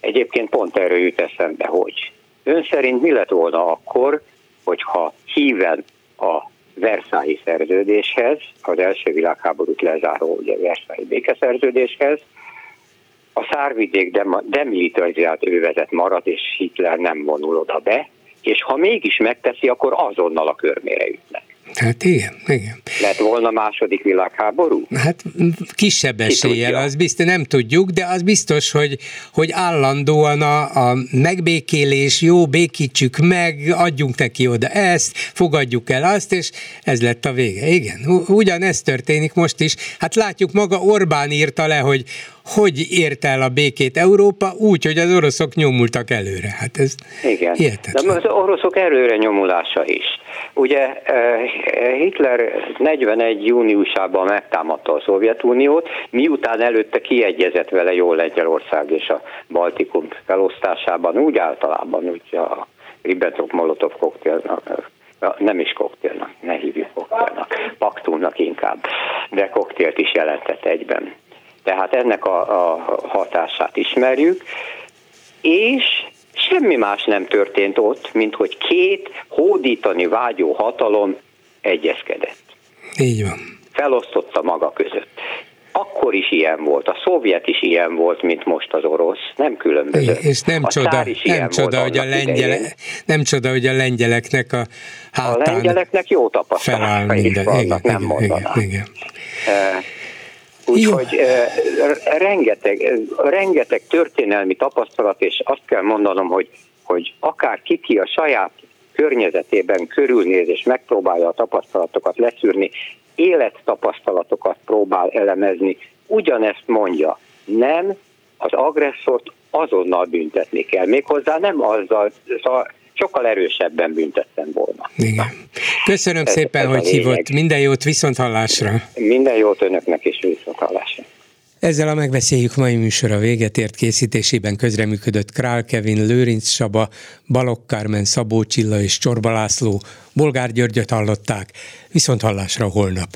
Speaker 12: Egyébként pont erről jut eszembe, hogy ön szerint mi lett volna akkor, hogyha híven a Versailles szerződéshez, az első világháborút lezáró ugye Versailles békeszerződéshez, a szárvidék demilitarizált övezet marad, és Hitler nem vonul oda be, és ha mégis megteszi, akkor azonnal a körmére jutnak.
Speaker 1: Hát igen, igen.
Speaker 12: Lett volna második világháború?
Speaker 1: Hát kisebb eséllyel, az biztos, nem tudjuk, de az biztos, hogy, hogy állandóan a, a megbékélés, jó, békítsük meg, adjunk neki oda ezt, fogadjuk el azt, és ez lett a vége. Igen, ugyanez történik most is. Hát látjuk, maga Orbán írta le, hogy hogy ért el a békét Európa úgy, hogy az oroszok nyomultak előre. Hát ez
Speaker 12: Igen. Hihetetlen. De az oroszok előre nyomulása is. Ugye eh, Hitler 41. júniusában megtámadta a Szovjetuniót, miután előtte kiegyezett vele jól Lengyelország és a Baltikum felosztásában, úgy általában, úgy a Ribbentrop-Molotov koktélnak, nem is koktélnak, ne hívjuk koktélnak, paktumnak inkább, de koktélt is jelentett egyben. Tehát ennek a, a hatását ismerjük, és semmi más nem történt ott, mint hogy két hódítani vágyó hatalom egyezkedett.
Speaker 1: Így van.
Speaker 12: Felosztotta maga között. Akkor is ilyen volt, a szovjet is ilyen volt, mint most az orosz, nem különböző.
Speaker 1: És nem a csoda, nem csoda, hogy a lengyele, nem csoda, hogy a lengyeleknek a hátán
Speaker 12: A lengyeleknek jó tapasztalatai vannak, igen, nem igen, mondanám. Igen, igen. Úgyhogy rengeteg, rengeteg történelmi tapasztalat, és azt kell mondanom, hogy, hogy akár kiki a saját környezetében körülnéz és megpróbálja a tapasztalatokat leszűrni, élettapasztalatokat próbál elemezni, ugyanezt mondja, nem az agresszort azonnal büntetni kell, méghozzá nem azzal, sokkal erősebben büntettem volna.
Speaker 1: Igen. Köszönöm ez, szépen, ez hogy hívott. Minden jót, viszont hallásra.
Speaker 12: Minden jót önöknek is, viszont hallásra.
Speaker 1: Ezzel a megbeszéljük mai műsora véget ért készítésében közreműködött Král Kevin, Lőrinc Saba, Balok Kármen, Szabó Csilla és Csorba László. Bolgár Györgyöt hallották. Viszont hallásra holnap.